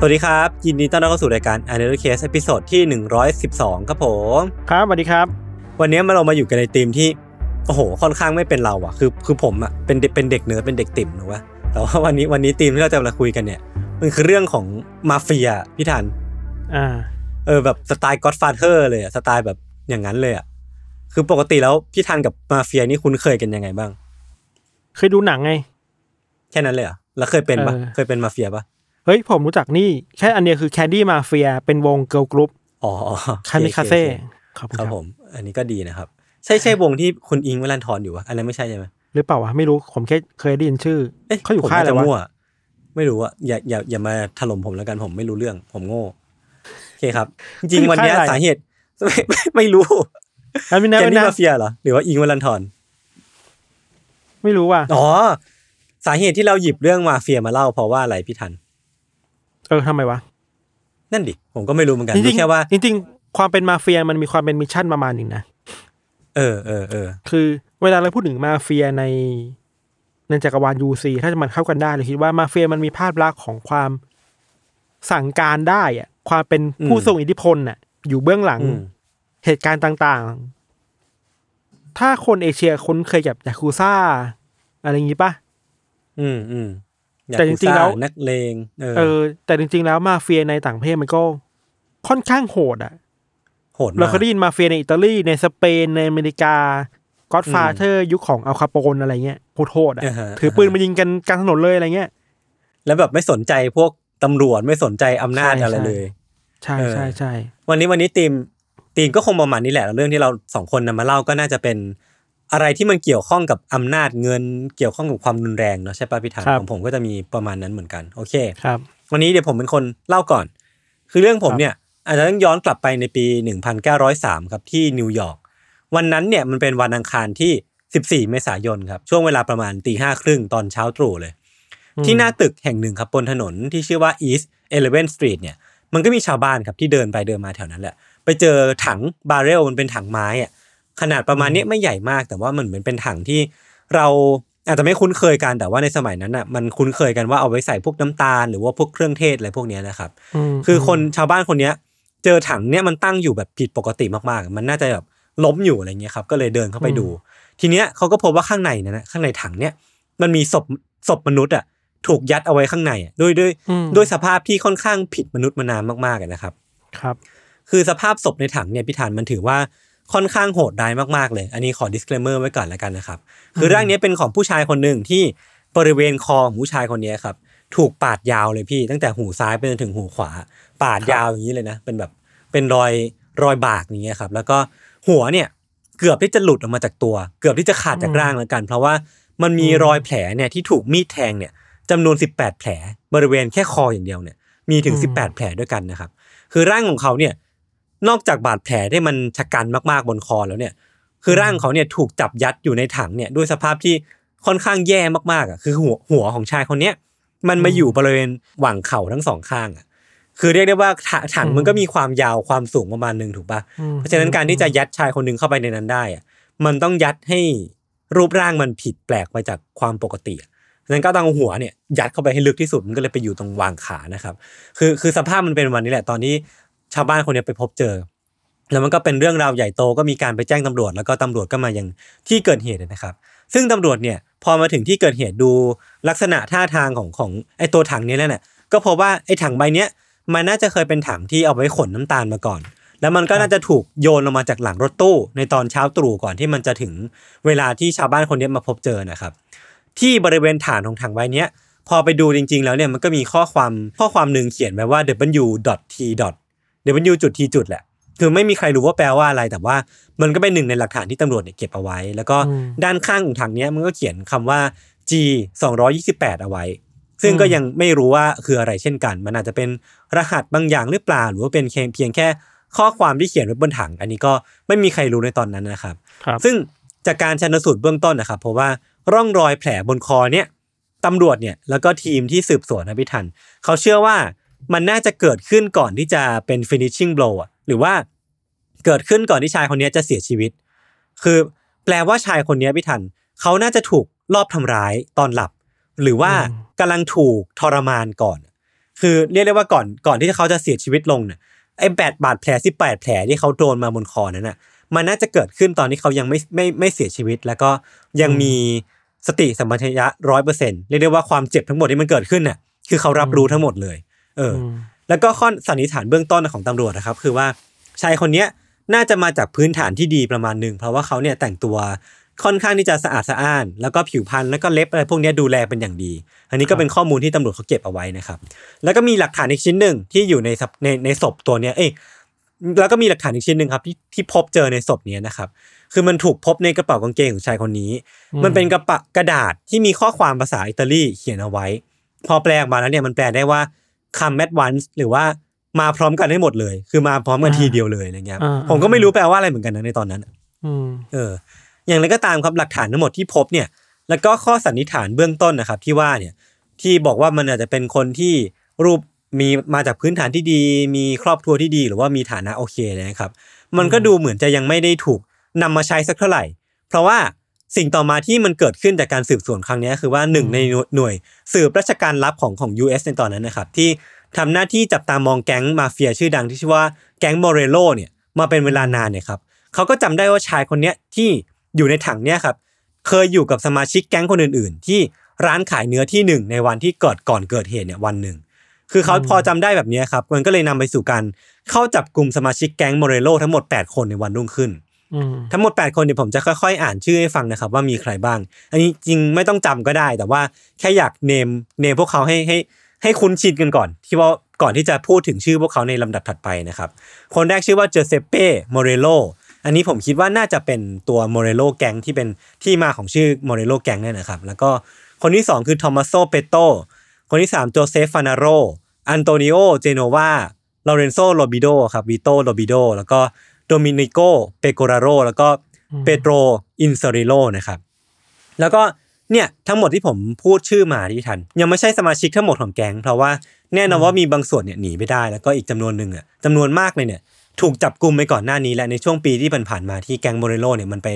สวัสดีครับ ยินดีต้อนรับเข้าสู่รายการ Untitled Case ตอนที่ 112 ครับผม ครับสวัสดีครับ วันนี้มาเรามาอยู่กันในธีมที่ โอ้โห ค่อนข้างไม่เป็นเราอะคือคือผมอะเป็นเด็กเป็นเด็กเนิร์ดเป็นเด็กติ๋มน่ะวะแต่ว่าวันนี้วันนี้ธีมที่เราจะมาคุยกันเนี่ย มันคือเรื่องของมาเฟียพี่ธัญอ่าเออแบบสไตล์ Godfather เลยอะสไตล์แบบอย่างนั้นเลยอะคือปกติแล้วพี่ธัญกับมาเฟียนี่คุ้นเคยกันยังไงบ้าง เคยดูหนังไง แค่นั้นเลยเหรอแล้วเคยเป็นปะเออ เคยเป็นมาเฟียปะ เฮ้ยผมรู้จักนี่ แค่อันเดียวคือแคนดี้มาเฟียเป็นวงเกิร์ลกรุ๊ปอ๋ออ๋อคามิคาเซ่โอเคขอบโอคุณเคคครัรับบผม อันนี้ก็ดีนะครับ ใช่ใช่วงที่คุณอิงค์วลันทรอยู่วะอันนั้นไม่ใช่ใช่ไหมหรือเปล่าวะไม่รู้ผมแค่เคยได้ยินชื่อเอ๊ะเขาอยู่ผมค่ายอะไรน่จวะมั่วไม่รู้อะอย่าอย่าอย่ามาถล่มผมแล้วกันผมไม่รู้เรื่อง ผมโง่โอเคครับ จริงๆวันเนี้ยสาเหตุไม่ไม่ไม่รู้อันไม่นะแกนไม่นี่นะมาเฟียเหรอหรือว่าอิงค์วลันทรไม่รู้ว่ะอ๋อสาเหตุที่เราหยิบเรื่องมาเฟียมาเล่าเพราะว่าอะไรพี่ทัน เออทำไมวะนั่นดิผมก็ไม่รู้เหมือนกันจริรู้งแค่ว่าๆจริงๆ ความเป็นมาเฟียมันมีความเป็นมิชชั่นประมาณหนึ่งนะเออเออเออคือ เวลาเราพูดถึงมาเฟียในในจักรวาลยูซีถ้าจะมันเข้ากันได้เลยคิดว่ามาเฟียมันมีภาพลักษณ์ของความสั่งการได้อะความเป็นผู้ทรงอิทธิพลน่ะ อยู่เบื้องหลังอืมเหตุการณ์ต่างๆ ถ้าคนเอเชียคุ้นเคยกับยาคูซ่า อะไรอย่างนี้ปะอืมอืม แต่จริงๆแล้วยากุซ่านักเลงเออเออ แต่จริง ๆ แล้วมาเฟียในต่างประเทศมันก็ค่อนข้างโหดอะโหดเรามากเคยได้ยินมาเฟียในอิตาลีในสเปนในอเมริกาก็อดฟาเธอร์ยุคของอัลคาโปนอะไรเงี้ยโหดๆอะาฮะถือปืนมายิงกันกลางถนนเลยอะไรเงี้ยแล้วแบบไม่สนใจพวกตำรวจไม่สนใจอำนาจใช่อะไรใช่เลย ใช่เออใช่ใช่วันนี้วันนี้ทีมทีมก็คงประมาณนี้แหละแล้วเรื่องที่เราสองคนนำมาเล่าก็น่าจะเป็น อะไรที่มันเกี่ยวข้องกับอำนาจเงินเกี่ยวข้องกับความรุนแรงเนาะใช่ป่ะพี่ธันของผมก็จะมีประมาณนั้นเหมือนกันโอเคครับวันนี้เดี๋ยวผมเป็นคนเล่าก่อน คือเรื่องผมเนี่ยอาจจะต้องย้อนกลับไปในปี 1903 ครับที่นิวยอร์กวันนั้นเนี่ยมันเป็นวันอังคารที่ 14 เมษายนครับช่วงเวลาประมาณตีห้าครึ่งตอนเช้าตรู่เลยอืมที่หน้าตึกแห่งหนึ่งครับบนถนนที่ชื่อว่า East Eleven Street เนี่ยมันก็มีชาวบ้านครับที่เดินไปเดินมาแถวนั้นแหละ ไปเจอถังบาร์เรลมันเป็นถังไม้อะ ขนาดประมาณเนี้ยไม่ใหญ่มาก แต่ว่ามันเหมือนเป็นถังที่เราอาจจะไม่คุ้นเคยกันแต่ว่าในสมัยนั้นอะมันคุ้นเคยกันว่าเอาไว้ใส่พวกน้ำตาลหรือว่าพวกเครื่องเทศอะไรพวกเนี้ยนะครับมคือคนชาวบ้านคนเนี้ย เจอถังเนี้ยมันตั้งอยู่แบบผิดปกติมากๆ มันน่าจะแบบล้มอยู่อะไรเงี้ยครับก็เลยเดินเข้าไปดู ทีเนี้ยเขาก็พบว่าข้างในนั้นนะข้างในถังเนี้ยมันมีศพศพมนุษย์อะถูกยัดเอาไว้ข้างในอะด้วยด้วยอืมด้วยสภาพที่ค่อนข้างผิดมนุษย์มานานมากๆอะนะครับ ครับ คือสภาพศพในถังเนี่ยพี่ธานมันถือว่า ค่อนข้างโหดร้ายมากๆเลย อันนี้ขอ disclaimer ไว้ก่อนแล้วกันนะครับ คือร่างเนี้ยเป็นของผู้ชายคนหนึ่งที่บริเวณคอของผู้ชายคนเนี้ยครับ ถูกปาดยาวเลยพี่ ตั้งแต่หูซ้ายไปจนถึงหูขวา ปาดยาวอย่างนี้เลยนะ เป็นแบบเป็นรอยรอยบากอย่างเงี้ยครับ แล้วก็หัวเนี่ยเกือบที่จะหลุดออกมาจากตัว เกือบที่จะขาดจากร่างแล้วกัน เพราะว่ามันมีรอยแผลเนี่ยที่ถูกมีดแทงเนี่ยจำนวน 18 แผล บริเวณแค่คออย่างเดียวเนี่ยมีถึงอืม18 แผลด้วยกันนะครับ คือร่างของเขาเนี่ย นอกจากบาดแผลที่มันชะกันมากๆบนคอแล้วเนี่ย คือร่างเขาเนี่ยถูกจับยัดอยู่ในถังเนี่ยด้วยสภาพที่ค่อนข้างแย่มากๆอะคือหัวหัวของชายคนเนี้ยมันมาอยู่บริเวณหว่างเข่าทั้งสองข้างอะคือเรียกได้ว่าถถังมันก็มีความยาวความสูงประมาณหนึ่งถูกปะอืมเพราะฉะนั้นการที่จะยัดชายคนหนึ่งเข้าไปในนั้นได้อะมันต้องยัดให้รูปร่างมันผิดแปลกไปจากความปกติอะฉะนั้นก็ต้องเอาหัวเนี่ยยัดเข้าไปให้ลึกที่สุดมันก็เลยไปอยู่ตรงวางขานะครับ คือคือสภาพมันเป็นวันนี้แหละตอนที่ ชาวบ้านคนนี้ไปพบเจอ แล้วมันก็เป็นเรื่องราวใหญ่โตก็มีการไปแจ้งตำรวจ แล้วก็ตำรวจก็มายังที่เกิดเหตุนะครับ ซึ่งตำรวจเนี่ยพอมาถึงที่เกิดเหตุดูลักษณะท่าทางของของไอ้ตัวถังนี้แล้วเนี่ยก็พบว่าไอ้ถังใบเนี้ยมันน่าจะเคยเป็นถังที่เอาไว้ขนน้ำตาลมาก่อน แล้วมันก็น่าจะถูกโยนลงมาจากหลังรถตู้ ในตอนเช้าตรู่ก่อนที่มันจะถึงเวลาที่ชาวบ้านคนนี้มาพบเจอนะครับ ที่บริเวณฐานของถังใบเนี้ยพอไปดูจริง ๆ แล้วเนี่ยมันก็มีข้อความข้อความหนึ่งเขียนไว้ว่า w.t. w จุด t จุดแหละ คือไม่มีใครรู้ว่าแปลว่าอะไร แต่ว่ามันก็เป็นหนึ่งในหลักฐานที่ตำรวจเนี่ยเก็บเอาไว้ แล้วก็อืมด้านข้างของถังเนี้ยมันก็เขียนคำว่า G 228เอาไว้ ซึ่งก็ยังไม่รู้ว่าคืออะไรเช่นกัน มันอาจจะเป็นรหัสบางอย่างหรือเปล่า หรือว่าเป็นเพียงแค่ข้อความที่เขียนไว้บนถัง อันนี้ก็ไม่มีใครรู้ในตอนนั้นนะครับครับซึ่งจากการชันสูตรเบื้องต้นนะครับเพราะว่าร่องรอยแผลบนคอเนี่ยตำรวจเนี่ยแล้วก็ทีมที่สืบสวนนะพี่ทัน เขาเชื่อว่า มันน่าจะเกิดขึ้นก่อนที่จะเป็น finishing blow อะหรือว่าเกิดขึ้นก่อนที่ชายคนนี้จะเสียชีวิต คือแปลว่าชายคนนี้พี่ทันเขาน่าจะถูกลอบทำร้ายตอนหลับ หรือว่าอืมกำลังถูกทรมานก่อน คือเรียกได้ว่าก่อนก่อนที่เขาจะเสียชีวิตลงเนี่ยไอ้แปดบาดแผลสิบแปดแผลที่เขาโดนมาบนคอนั้นน่ะ มันน่าจะเกิดขึ้นตอนที่เขายังไม่ไม่ไม่เสียชีวิต แล้วก็ยังมีสติสัมปชัญญะร้อยเปอร์เซ็นต์เรียกได้ว่าความเจ็บทั้งหมดที่มันเกิดขึ้นน่ะคือเขารับรู้ทั้งหมดเลย เอออมแล้วก็ข้อสันนิษฐานเบื้องต้นของตำรวจนะครับ คือว่าชายคนเนี้ยน่าจะมาจากพื้นฐานที่ดีประมาณหนึ่งเพราะว่าเขาเนี่ยแต่งตัวค่อนข้างที่จะสะอาดสะอ้าน แล้วก็ผิวพรรณแล้วก็เล็บอะไรพวกเนี้ยดูแลเป็นอย่างดี อันนี้ก็เป็นข้อมูลที่ตำรวจเขาเก็บเอาไว้นะครับ แล้วก็มีหลักฐานอีกชิ้นหนึ่งที่อยู่ในสับในในศพตัวเนี้ยเอ้ยแล้วก็มีหลักฐานอีกชิ้นหนึ่งครับที่ที่พบเจอในศพเนี้ยนะครับ คือมันถูกพบในกระเป๋ากางเกงของชายคนนี้ มันเป็นกระปะกระดาษที่มีข้อความภาษาอิตาลีเขียนเอาไว้ พอแปลออกมาแล้วเนี่ยมันแปลได้ว่า come at once หรือว่ามาพร้อมกันให้หมดเลย คือมาพร้อมกันอ่าทีเดียวเลยอะไรเงี้ยอ่าผมก็ไม่รู้แปลว่าอะไรเหมือนกันนะในตอนนั้นอืมเออ อย่างไรก็ตามครับหลักฐานทั้งหมดที่พบเนี่ย แล้วก็ข้อสันนิษฐานเบื้องต้นนะครับ ที่ว่าเนี่ยที่บอกว่ามันอาจจะเป็นคนที่รูปมีมาจากพื้นฐานที่ดี มีครอบครัวที่ดี หรือว่ามีฐานะโอเคนะครับ มันก็ดูเหมือนจะยังไม่ได้ถูกนำมาใช้สักเท่าไหร่ เพราะว่า สิ่งต่อมาที่มันเกิดขึ้นจากการสืบสวนครั้งนี้คือว่าหนึ่งในหน่วยสืบราชการลับของของ US ในตอนนั้นนะครับที่ทำหน้าที่จับตามองแก๊งมาเฟียชื่อดังที่ชื่อว่าแก๊งโมเรโลเนี่ยมาเป็นเวลานานเนี่ยครับเขาก็จำได้ว่าชายคนเนี้ยที่อยู่ในถังเนี่ยครับเคยอยู่กับสมาชิกแก๊งคนอื่น ๆ ที่ร้านขายเนื้อที่หนึ่งในวันที่เกิดก่อนเกิดเหตุเนี่ยวันหนึ่งคือเขาพอจำได้แบบเนี้ยครับมันก็เลยนำไปสู่การเข้าจับกลุ่มสมาชิกแก๊งโมเรโลทั้งหมด 8 คนในวันรุ่งขึ้นอืม ทั้งหมด 8 คนเดี๋ยวผมจะค่อยๆ อ่านชื่อให้ฟังนะครับว่ามีใครบ้าง อันนี้จริงไม่ต้องจำก็ได้ แต่ว่าแค่อยาก name name พวกเขาให้ให้ให้คุ้นชินกันก่อน ที่ว่าก่อนที่จะพูดถึงชื่อพวกเขาในลำดับถัดไปนะครับคนแรกชื่อว่าเจเซเป้โมเรโลอันนี้ผมคิดว่าน่าจะเป็นตัวโมเรโลแก๊งที่เป็นที่มาของชื่อโมเรโลแก๊งเนี่ยนะครับแล้วก็คนที่ 2 คือทอมัสโซเปโตคนที่3โจเซฟฟานาโรอันโตนิโอเจโนวาลอเรนโซโรบิโดครับวิโตโรบิโดแล้วก็ โดมินิโกเปโกราโรแล้วก็เปโตรอินซาริโลนะครับ แล้วก็เนี่ยทั้งหมดที่ผมพูดชื่อมาพี่ธัญ ยังไม่ใช่สมาชิกทั้งหมดของแก๊งเพราะว่าแน่นอนว่ามีบางส่วนเนี่ยหนีไม่ได้ แล้วก็อีกจำนวนหนึ่งอะจำนวนมากเลยเนี่ยถูกจับกลุ่มไปก่อนหน้านี้และในช่วงปีที่ผ่านๆมาที่แก๊งโมเรโลเนี่ยมันไป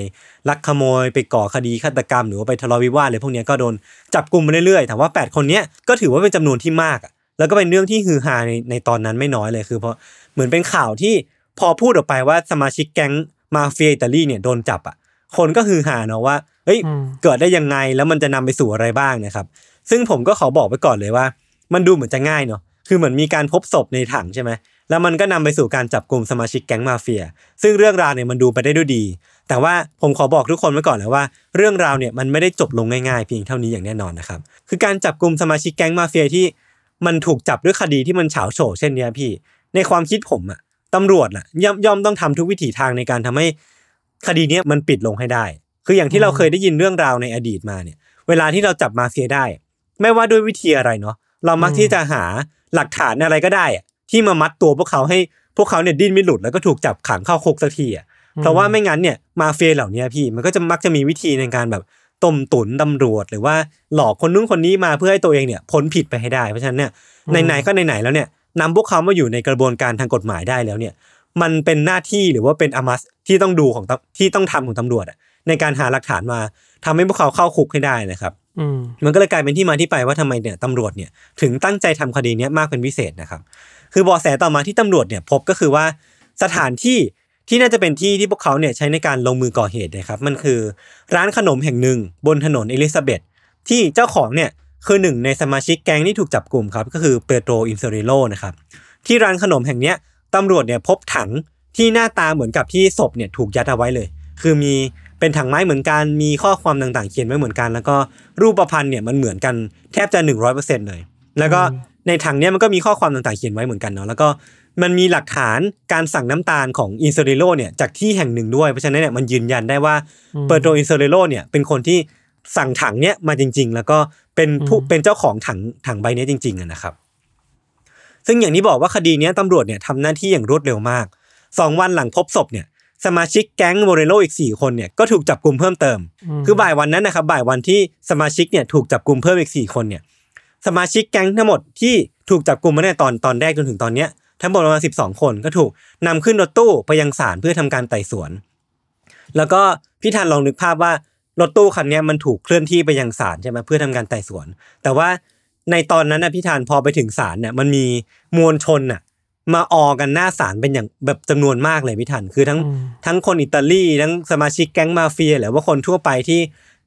ลักขโมยไปก่อคดีฆาตกรรม หรือว่าไปทะเลาะวิวาทอะไรพวกเนี้ยก็โดนจับกลุ่มมาเรื่อยๆแต่ว่า 8 คนเนี้ยก็ถือว่าเป็นจำนวนที่มากอะแล้วก็เป็นเรื่องที่ฮือฮาในในตอนนั้นไม่น้อยเลยคือเพราะเหมือนเป็นข่าวที่ พอพูดออกไปว่าสมาชิกแก๊งมาเฟียอิตาลีเนี่ยโดนจับอะ คนก็ฮือฮาเนาะว่าเฮ้ยอืมเกิดได้ยังไงแล้วมันจะนำไปสู่อะไรบ้างนะครับ ซึ่งผมก็ขอบอกไว้ก่อนเลยว่า มันดูเหมือนจะง่ายเนาะคือเหมือนมีการพบศพในถังใช่ไหมแล้วมันก็นำไปสู่การจับกลุ่มสมาชิกแก๊งมาเฟีย ซึ่งเรื่องราวเนี่ยมันดูไปได้ด้วยดี แต่ว่าผมขอบอกทุกคนไว้ก่อนเลยว่า เรื่องราวเนี่ยมันไม่ได้จบลงง่ายๆเพียงเท่านี้อย่างแน่นอนนะครับ คือการจับกลุ่มสมาชิกแก๊งมาเฟียที่ มันถูกจับด้วยคดีที่มันเฉาโฉเช่นเนี้ยพี่ ในความคิดผมอะ ตำรวจน่ะย่อมย่อมต้องทำทุกวิถีทางในการทำให้คดีเนี้ยมันปิดลงให้ได้ คืออย่างที่เราเคยได้ยินเรื่องราวในอดีตมาเนี่ย เวลาที่เราจับมาเฟียได้ ไม่ว่าด้วยวิธีอะไรเนาะเรามักที่จะหาหลักฐานอะไรก็ได้อะที่มามัดตัวพวกเขาให้พวกเขาเนี่ยดิ้นไม่หลุดแล้วก็ถูกจับขังเข้าคุกสักทีอะเพราะว่าไม่งั้นเนี่ยมาเฟียเหล่านี้พี่มันก็จะมักจะมีวิธีในการแบบต้มตุ๋นตำรวจ หรือว่าหลอกคนนู้นคนนี้มาเพื่อให้ตัวเองเนี่ยพ้นผิดไปให้ได้เพราะฉะนั้นเนี่ยไหนๆก็ไหนๆแล้วเนี่ย นำพวกเขามาอยู่ในกระบวนการทางกฎหมายได้แล้วเนี่ยมันเป็นหน้าที่หรือว่าเป็นอมัสที่ต้องดูของตำที่ต้องทำของตำรวจอะในการหาหลักฐานมาทำให้พวกเขาเข้าคุกให้ได้นะครับอืมมันก็เลยกลายเป็นที่มาที่ไปว่าทำไมเนี่ยตำรวจเนี่ยถึงตั้งใจทำคดีเนี้ยมากเป็นพิเศษนะครับ คือเบาะแสต่อมาที่ตำรวจเนี่ยพบก็คือว่าสถานที่ที่น่าจะเป็นที่ที่พวกเขาเนี่ยใช้ในการลงมือก่อเหตุนะครับ มันคือร้านขนมแห่งหนึ่งบนถนนเอลิซาเบธที่เจ้าของเนี่ย คือหนึ่งในสมาชิกแก๊งที่ถูกจับกลุ่มครับก็คือเปโตรอินเซริโลนะครับที่ร้านขนมแห่งเนี้ยตำรวจเนี่ยพบถังที่หน้าตาเหมือนกับที่ศพเนี่ยถูกยัดเอาไว้เลย คือมีเป็นถังไม้เหมือนกันมีข้อความต่างๆ เขียนไว้เหมือนกัน แล้วก็รูปประพันธ์เนี่ยมันเหมือนกันแทบจะหนึ่งร้อยเปอร์เซ็นต์เลย แล้วก็ในถังเนี้ยมันก็มีข้อความต่างๆเขียนไว้เหมือนกันเนาะแล้วก็มันมีหลักฐานการสั่งน้ำตาลของอินเซเรโลเนี่ยจากที่แห่งหนึ่งด้วย เพราะฉะนั้นเนี่ยมันยืนยันได้ว่าเปอร์โตอินเซเรโลเนี่ยเป็นคนที่สั่งถังเนี้ยมาจริง ๆ แล้วก็ เป็นผู้เป็นเจ้าของถังถังใบเนี้ยจริงๆอะนะครับ ซึ่งอย่างที่บอกว่าคดีเนี้ยตำรวจเนี่ยทำหน้าที่อย่างรวดเร็วมากสองวันหลังพบศพเนี่ย สมาชิกแก๊งโมเรโลอีกสี่คนเนี่ยก็ถูกจับกลุ่มเพิ่มเติม คือบ่ายวันนั้นนะครับบ่ายวันที่สมาชิกเนี่ยถูกจับกลุ่มเพิ่มอีกสี่คนเนี่ยสมาชิกแก๊งทั้งหมดที่ถูกจับกลุ่มมาในตอนตอนแรกจนถึงตอนเนี้ยทั้งหมดประมาณสิบสองคนก็ถูกนำขึ้นรถตู้ไปยังศาลเพื่อทำการไต่สวน แล้วก็พี่ทันลองนึกภาพว่า รถตู้คันเนี้ยมันถูกเคลื่อนที่ไปยังศาลใช่ไหมเพื่อทำการไต่สวน แต่ว่าในตอนนั้นนะพี่ทันพอไปถึงศาลเนี่ยมันมีมวลชนน่ะมาออกันหน้าศาลเป็นอย่างแบบจำนวนมากเลยพี่ทันคือทั้งอืมทั้งคนอิตาลีทั้งสมาชิกแก๊งมาเฟียหรือว่าคนทั่วไปที่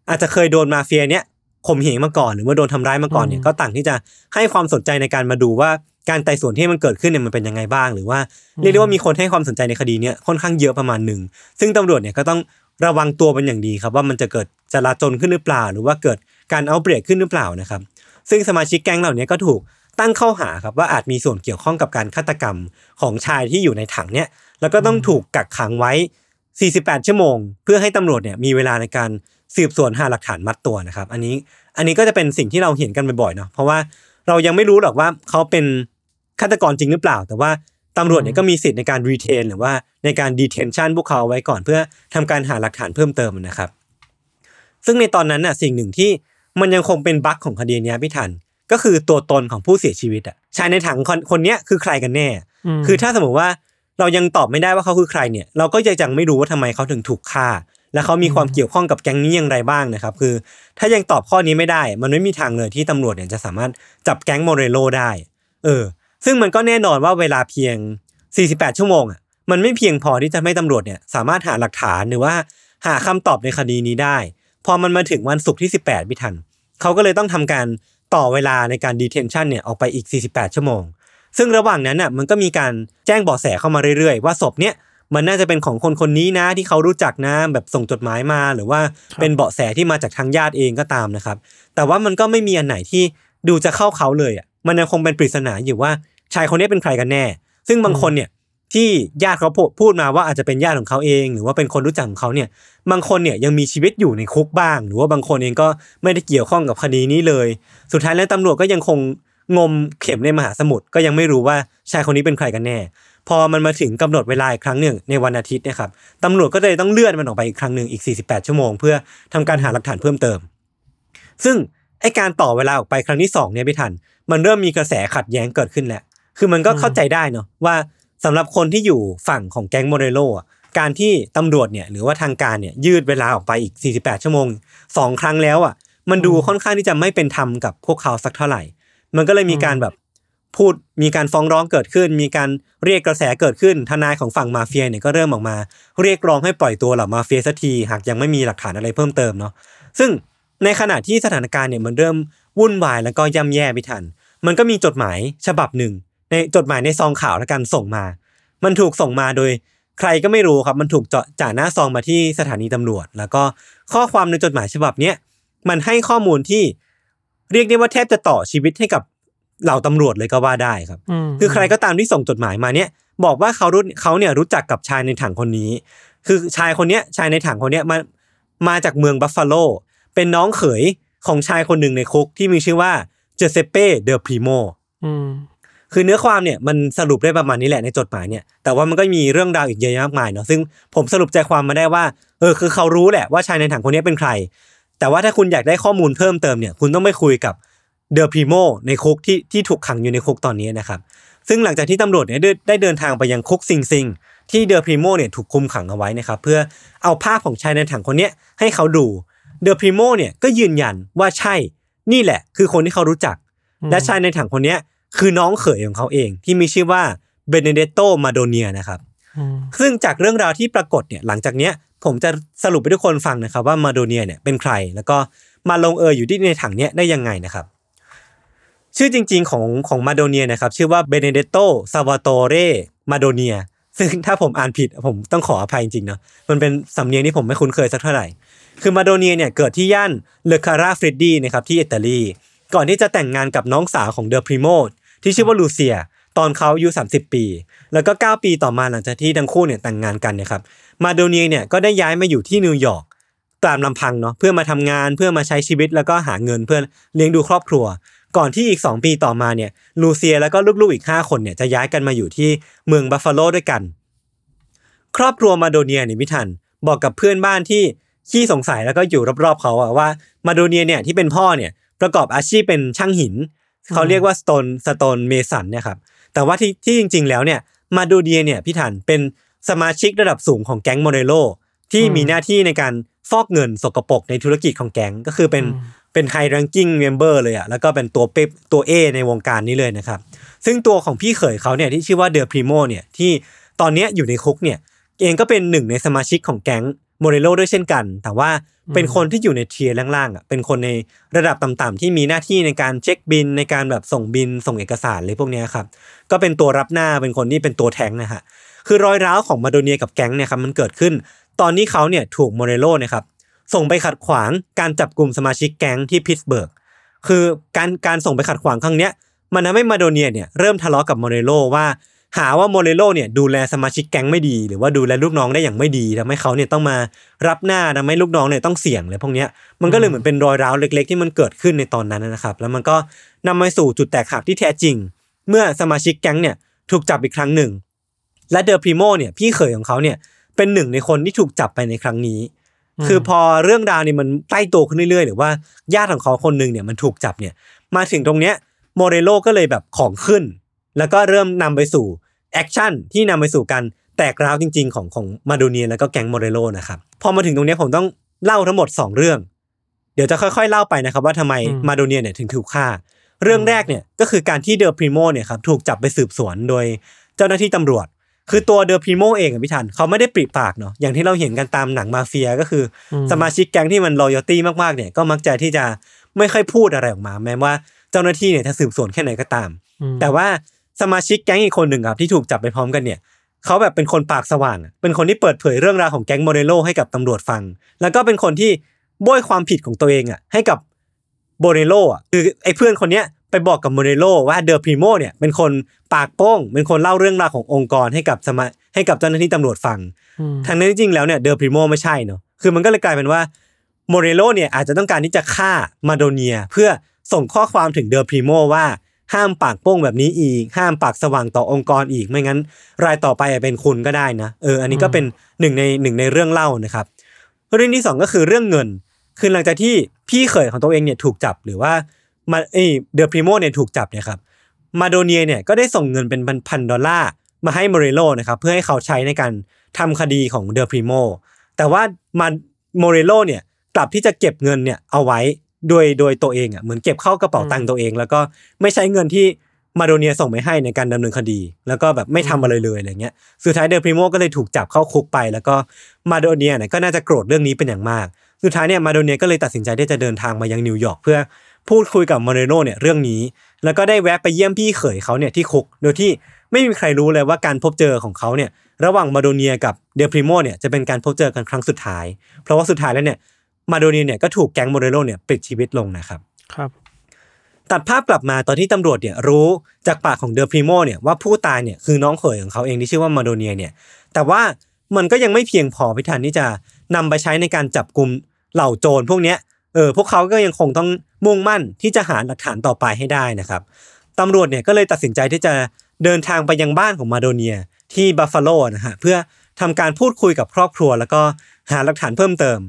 อาจจะเคยโดนมาเฟียเนี้ยข่มเหงมาก่อนหรือว่าโดนทำร้ายมาก่อนเนี่ยก็ต่างที่จะให้ความสนใจในการมาดูว่าการไต่สวนที่มันเกิดขึ้นเนี่ยมันเป็นยังไงบ้าง หรือว่าเรียกได้ว่ามีคนให้ความสนใจในคดีเนี้ยค่อนข้างเยอะประมาณหนึ่งซึ่งตำรวจเนี่ยก็ต้อง ระวังตัวเป็นอย่างดีครับว่ามันจะเกิดจลาจลขึ้นหรือเปล่า หรือว่าเกิดการเอาเปรียบขึ้นหรือเปล่านะครับ ซึ่งสมาชิกแก๊งเหล่านี้ก็ถูกตั้งข้อหาครับว่าอาจมีส่วนเกี่ยวข้องกับการฆาตกรรมของชายที่อยู่ในถังเนี่ยแล้วก็ต้องถูกกักขังไว้ 48 ชั่วโมง เพื่อให้ตำรวจเนี่ยมีเวลาในการสืบสวนหาหลักฐานมัดตัวนะครับ อันนี้อันนี้ก็จะเป็นสิ่งที่เราเห็นกันบ่อยๆเนาะเพราะว่าเรายังไม่รู้หรอกว่าเขาเป็นฆาตกรจริงหรือเปล่า แต่ว่า ตำรวจเนี่ยก็มีสิทธิ์ในการรีเทนหรือว่าในการดีเทนชันพวกเขาเอาไว้ก่อนเพื่อทำการหาหลักฐานเพิ่มเติมนะครับ ซึ่งในตอนนั้นน่ะสิ่งหนึ่งที่มันยังคงเป็นบั๊กของคดีเนี้ยพี่ทัน ก็คือตัวตนของผู้เสียชีวิตอะชายในถังคนคนเนี้ยคือใครกันแน่มคือถ้าสมมติว่าเรายังตอบไม่ได้ว่าเขาคือใครเนี่ย เราก็ยังไม่รู้ว่าทำไมเขาถึงถูกฆ่า และเขามีความเกี่ยวข้องกับแก๊งนี้อย่างไรบ้างนะครับ คือ ถ้ายังตอบข้อนี้ไม่ได้ มันไม่มีทางเลยที่ตำรวจเนี่ยจะสามารถจับแก๊งโมเรโลได้ เออ ซึ่งมันก็แน่นอนว่าเวลาเพียง 48 ชั่วโมงอะมันไม่เพียงพอที่จะให้ตำรวจเนี่ยสามารถหาหลักฐานหรือว่าหาคำตอบในคดีนี้ได้ พอมันมาถึงวันศุกร์ที่ 18พี่ทันเขาก็เลยต้องทำการต่อเวลาในการดีเทนชันเนี่ยออกไปอีก 48 ชั่วโมง ซึ่งระหว่างนั้นน่ะมันก็มีการแจ้งเบาะแสเข้ามาเรื่อยๆ ว่าศพเนี่ยมันน่าจะเป็นของคนคนนี้นะที่เขารู้จักนะแบบส่งจดหมายมาหรือว่าเป็นเบาะแสที่มาจากทางญาติเองก็ตามนะครับ แต่ว่ามันก็ไม่มีอันไหนที่ดูจะเข้าเขาเลยอะ มันยังคงเป็นปริศนาอยู่ว่าชายคนนี้เป็นใครกันแน่ ซึ่งบางคนเนี่ยที่ญาติเขาพูดพูดมาว่าอาจจะเป็นญาติของเขาเอง หรือว่าเป็นคนรู้จักของเขาเนี่ย บางคนเนี่ยยังมีชีวิตอยู่ในคุกบ้าง หรือว่าบางคนเองก็ไม่ได้เกี่ยวข้องกับคดีนี้เลย สุดท้ายแล้วตำรวจก็ยังคงงมเข็มในมหาสมุทรก็ยังไม่รู้ว่าชายคนนี้เป็นใครกันแน่ พอมันมาถึงกำหนดเวลาอีกครั้งหนึ่งในวันอาทิตย์เนะครับตำรวจก็เลยต้องเลื่อนมันออกไปอีกครั้งหนึ่งอีก 48 ชั่วโมง เพื่อทำการหาหลักฐานเพิ่มเติม ซึ่ง ไอการต่อเวลาออกไปครั้งที่สองเนี่ยพี่ทัน มันเริ่มมีกระแสขัดแย้งเกิดขึ้นแล้วคือมันก็เข้าใจได้เนาะว่าสำหรับคนที่อยู่ฝั่งของแก๊งโมเรโลอะการที่ตำรวจเนี่ยหรือว่าทางการเนี่ยยืดเวลาออกไปอีก 48 ชั่วโมงสองครั้งแล้วอะ มันดูค่อนข้างที่จะไม่เป็นธรรมกับพวกเขาสักเท่าไหร่ มันก็เลยมีการแบบพูดมีการฟ้องร้องเกิดขึ้น มีการเรียกกระแสเกิดขึ้น ทนายของฝั่งมาเฟียเนี่ยก็เริ่มออกมา เรียกร้องให้ปล่อยตัวเหล่ามาเฟียสักทีหากยังไม่มีหลักฐานอะไรเพิ่มเติมเนาะซึ่ง ในขณะที่สถานการณ์เนี่ยมันเริ่มวุ่นวายแล้วก็ย่ำแย่ไปทัน มันก็มีจดหมายฉบับหนึ่ง ในจดหมายในซองข่าวแล้วกันส่งมา มันถูกส่งมาโดยใครก็ไม่รู้ครับ มันถูกเจาะจ่าหน้าซองมาที่สถานีตำรวจ แล้วก็ข้อความในจดหมายฉบับเนี้ยมันให้ข้อมูลที่เรียกได้ว่าแทบจะต่อชีวิตให้กับเหล่าตำรวจเลยก็ว่าได้ครับมคือใครก็ตามที่ส่งจดหมายมาเนี่ย บอกว่าเขารู้เขาเนี่ยรู้จักกับชายในถังคนนี้ คือชายคนเนี้ยชายในถังคนเนี้ยมามาจากเมืองบัฟฟาโล เป็นน้องเขยของชายคนหนึ่งในคุกที่มีชื่อว่าเจเซเป้เดอพริโมอืมคือเนื้อความเนี่ยมันสรุปได้ประมาณนี้แหละในจดหมายเนี่ยแต่ว่ามันก็มีเรื่องราวอีกเยอะแยะมากมายเนาะซึ่งผมสรุปใจความมาได้ว่าเออคือเขารู้แหละว่าชายในถังคนนี้เป็นใคร แต่ว่าถ้าคุณอยากได้ข้อมูลเพิ่มเติมเนี่ยคุณต้องไปคุยกับเดอพริโมในคุกที่ที่ถูกขังอยู่ในคุกตอนนี้นะครับซึ่งหลังจากที่ตำรวจเนี่ยได้ได้เดินทางไปยังคุกซิงซิงที่เดอพริโมเนี่ยถูกคุมขังเอาไว้นะครับเพื่อเอาภาพของชายในถังคนเนี้ยให้เขาดู เดอพริโมเนี่ยก็ยืนยันว่าใช่นี่แหละ คือคนที่เขารู้จัก และชายในถังคนเนี้ยคือน้องเขยของเขาเอง ที่มีชื่อว่าเบเนเดโตมาโดเนียนะครับอืมซึ่งจากเรื่องราวที่ปรากฏเนี่ยหลังจากเนี้ยผมจะสรุปให้ทุกคนฟังนะครับ ว่ามาโดเนียเนี่ยเป็นใคร แล้วก็มาลงเอยอยู่ที่ในถังเนี้ยได้ยังไงนะครับ ชื่อจริง ๆ ของของมาโดเนียนะครับ ชื่อว่าเบเนเดโตซาวาโตเรมาโดเนียซึ่งถ้าผมอ่านผิดผมต้องขออภัยจริงๆเนาะมันเป็นสำเนียงที่ผมไม่คุ้นเคยสักเท่าไหร่ คือมาโดเนียเนี่ยเกิดที่ย่านเลคาราฟริดดีนะครับที่อิตาลี ก่อนที่จะแต่งงานกับน้องสาวของเดอพริโมที่ชื่อว่าลูเซีย ตอนเขาอายุ 30 ปี แล้วก็ 9 ปีต่อมาหลังจากที่ทั้งคู่เนี่ยแต่งงานกันนี่ยครับ มาโดเนียเนี่ยก็ได้ย้ายมาอยู่ที่นิวยอร์กตามลำพังเนาะเพื่อมาทำงานเพื่อมาใช้ชีวิตแล้วก็หาเงินเพื่อเลี้ยงดูครอบครัว ก่อนที่อีก 2 ปีต่อมาเนี่ยลูเซียแล้วก็ลูกๆอีก 5 คนเนี่ยจะย้ายกันมาอยู่ที่เมืองบัฟฟาโลด้วยกัน ครอบครัวมาโดเนียเนี่ยพิทันบอกกับเพื่อนบ้านที่ ขี้สงสัยแล้วก็อยู่รอบๆเขาอะว่ามาโดเนียเนี่ยที่เป็นพ่อเนี่ยประกอบอาชีพเป็นช่างหิน เขาเรียกว่า stone stonemason เนี่ยครับแต่ว่าที่ที่จริง ๆ แล้วเนี่ยมาโดเนียเนี่ยพี่ทันเป็นสมาชิกระดับสูงของแก๊งโมเรโลที่มีหน้าที่ในการฟอกเงินสกปรกในธุรกิจของแก๊งก็คือเป็นเป็น high-ranking member เลยอะแล้วก็เป็นตัวเป้งตัวเอ้ในวงการนี้เลยนะครับ ซึ่งตัวของพี่เขยเขาเนี่ยที่ชื่อว่าเดอพริโมเนี่ยที่ตอนนี้อยู่ในคุกเนี่ยเองก็เป็นหนึ่งในสมาชิกของแก๊ง โมเรโลด้วยเช่นกัน แต่ว่าเป็นคนที่อยู่ใน tier ล่างๆอะเป็นคนในระดับต่ำๆที่มีหน้าที่ในการเช็คบิลในการแบบส่งบิลส่งเอกสารเลยพวกเนี้ยครับก็เป็นตัวรับหน้าเป็นคนที่เป็นตัวแทงนะฮะคือรอยร้าวของมาโดเนียกับแก๊งเนี่ยครับมันเกิดขึ้น ตอนนี้เขาเนี่ยถูกโมเรโลนะครับส่งไปขัดขวางการจับกลุ่มสมาชิกแก๊งที่พิตสเบิร์กคือการการส่งไปขัดขวางครั้งเนี้ยมันทำให้มาโดเนียเนี่ยเริ่มทะเลาะกับโมเรโลว่า หาว่าโมเรโลเนี่ยดูแลสมาชิกแก๊งไม่ดี หรือว่าดูแลลูกน้องได้อย่างไม่ดีทำให้เขาเนี่ยต้องมารับหน้าทำให้ลูกน้องเนี่ยต้องเสี่ยงเลยพวกเนี้ยมันก็เลยเหมือนเป็นรอยร้าวเล็ก ๆ ที่มันเกิดขึ้นในตอนนั้นนะครับ แล้วมันก็นำมาสู่จุดแตกหักที่แท้จริง เมื่อสมาชิกแก๊งเนี่ยถูกจับอีกครั้งหนึ่ง และเดอพริโมเนี่ยพี่เขยของเขาเนี่ยเป็นหนึ่งในคนที่ถูกจับไปในครั้งนี้ คือพอเรื่องราวเนี่ยมันใกล้ตัวขึ้นเรื่อยๆ หรือว่าญาติของเขาคนหนึ่งเนี่ยมันถูกจับเนี่ยมาถึงตรงเนี้ยโมเรโลก็เลยแบบของขึ้น แล้วก็เริ่มนำไปสู่ action ที่นำไปสู่การแตกร้าวจริง ๆ ของของมาโดเนียแล้วก็แก๊งโมเรโลนะครับพอมาถึงตรงเนี้ยผมต้องเล่าทั้งหมด 2 เรื่อง เดี๋ยวจะค่อยๆเล่าไปนะครับ ว่าทำไมอืมมาโดเนียเนี่ยถึงถูกฆ่า เรื่องแรกเนี่ยก็คือการที่เดอพริโมเนี่ยครับถูกจับไปสืบสวนโดยเจ้าหน้าที่ตำรวจ คือตัวเดอพริโมเองอะพี่ทันเขาไม่ได้ปริปากเนาะอย่างที่เราเห็นกันตามหนังมาเฟียก็คืออมสมาชิกแก๊งที่มันรอยตี้มากๆเนี่ยก็มักจะที่จะไม่ค่อยพูดอะไรออกมา แม้ว่าเจ้าหน้าที่เนี่ยจะสืบสวนแค่ไหนก็ตามอืมแต่ว่า สมาชิกแก๊งอีกคนหนึ่งครับที่ถูกจับไปพร้อมกันเนี่ยเขาแบบเป็นคนปากสว่างอะเป็นคนที่เปิดเผยเรื่องราวของแก๊งโมเรโลให้กับตำรวจฟัง แล้วก็เป็นคนที่โบยความผิดของตัวเองอะให้กับโบเรโลอะคือไอ้เพื่อนคนเนี้ยไปบอกกับโมเรโลว่าเดอพริโมเนี่ยเป็นคนปากโป้ง เป็นคนเล่าเรื่องราวขององค์กรให้กับสมาให้กับเจ้าหน้าที่ตำรวจฟังอืมทางนั้นจริงๆแล้วเนี่ยเดอพริโมไม่ใช่เนาะคือมันก็เลยกลายเป็นว่าโมเรโลเนี่ยอาจจะต้องการที่จะฆ่ามาโดเนียเพื่อส่งข้อความถึงเดอพริโมว่า ห้ามปากโป้งแบบนี้อีก ห้ามปากสว่างต่อองค์กรอีกไม่งั้น รายต่อไปอาจเป็นคุณก็ได้นะเอออันนี้ก็เป็นหนึ่งในหนึ่งในเรื่องเล่านะครับเรื่องที่สองก็คือเรื่องเงิน คือหลังจากที่พี่เขยของตัวเองเนี่ยถูกจับหรือว่ามาเอเดอพริโมเนี่ยถูกจับเนี่ยครับมาโดเนียเนี่ยก็ได้ส่งเงินเป็นพันๆดอลลาร์มาให้โมเรโลนะครับเพื่อให้เขาใช้ในการทำคดีของเดอพริโมแต่ว่ามาโมเรโลเนี่ยกลับที่จะเก็บเงินเนี่ยเอาไว้ โดยโดยตัวเองอะเหมือนเก็บเข้ากระเป๋าตังค์ตัวเอง แล้วก็ไม่ใช้เงินที่มาโดเนียส่งไปให้ในการดำเนินคดี แล้วก็แบบไม่ทำอะไรเลยอะไรเงี้ยสุดท้ายเดอพริโมก็เลยถูกจับเข้าคุกไป แล้วก็มาโดเนียเนี่ยก็น่าจะโกรธเรื่องนี้เป็นอย่างมาก สุดท้ายเนี่ยมาโดเนียก็เลยตัดสินใจที่จะเดินทางมายังนิวยอร์กเพื่อพูดคุยกับโมเรโลเนี่ยเรื่องนี้ แล้วก็ได้แวะไปเยี่ยมพี่เขยเขาเนี่ยที่คุก โดยที่ไม่มีใครรู้เลยว่าการพบเจอของเขาเนี่ยระหว่างมาโดเนียกับเดอพริโมเนี่ยจะเป็นการพบเจอกันครั้งสุดท้าย เพราะว่าสุดท้ายแล้วเนี่ย มาโดเนียเนี่ยก็ถูกแก๊งโมเรโลเนี่ยปลิดชีวิตลงนะครับครับ ตัดภาพกลับมาตอนที่ตำรวจเนี่ยรู้จากปากของเดอพริโมเนี่ยว่าผู้ตายเนี่ยคือน้องเขยของเขาเองที่ชื่อว่ามาโดเนียเนี่ยแต่ว่ามันก็ยังไม่เพียงพอพิธันที่จะนำไปใช้ในการจับกลุ่มเหล่าโจรพวกเนี้ยเออพวกเขาก็ยังคงต้องมุ่งมั่นที่จะหาหลักฐานต่อไปให้ได้นะครับตำรวจเนี่ยก็เลยตัดสินใจที่จะเดินทางไปยังบ้านของมาโดเนียที่บัฟฟาโลนะฮะเพื่อทำการพูดคุยกับครอบครัว แล้วก็หาหลักฐานเพิ่มเติม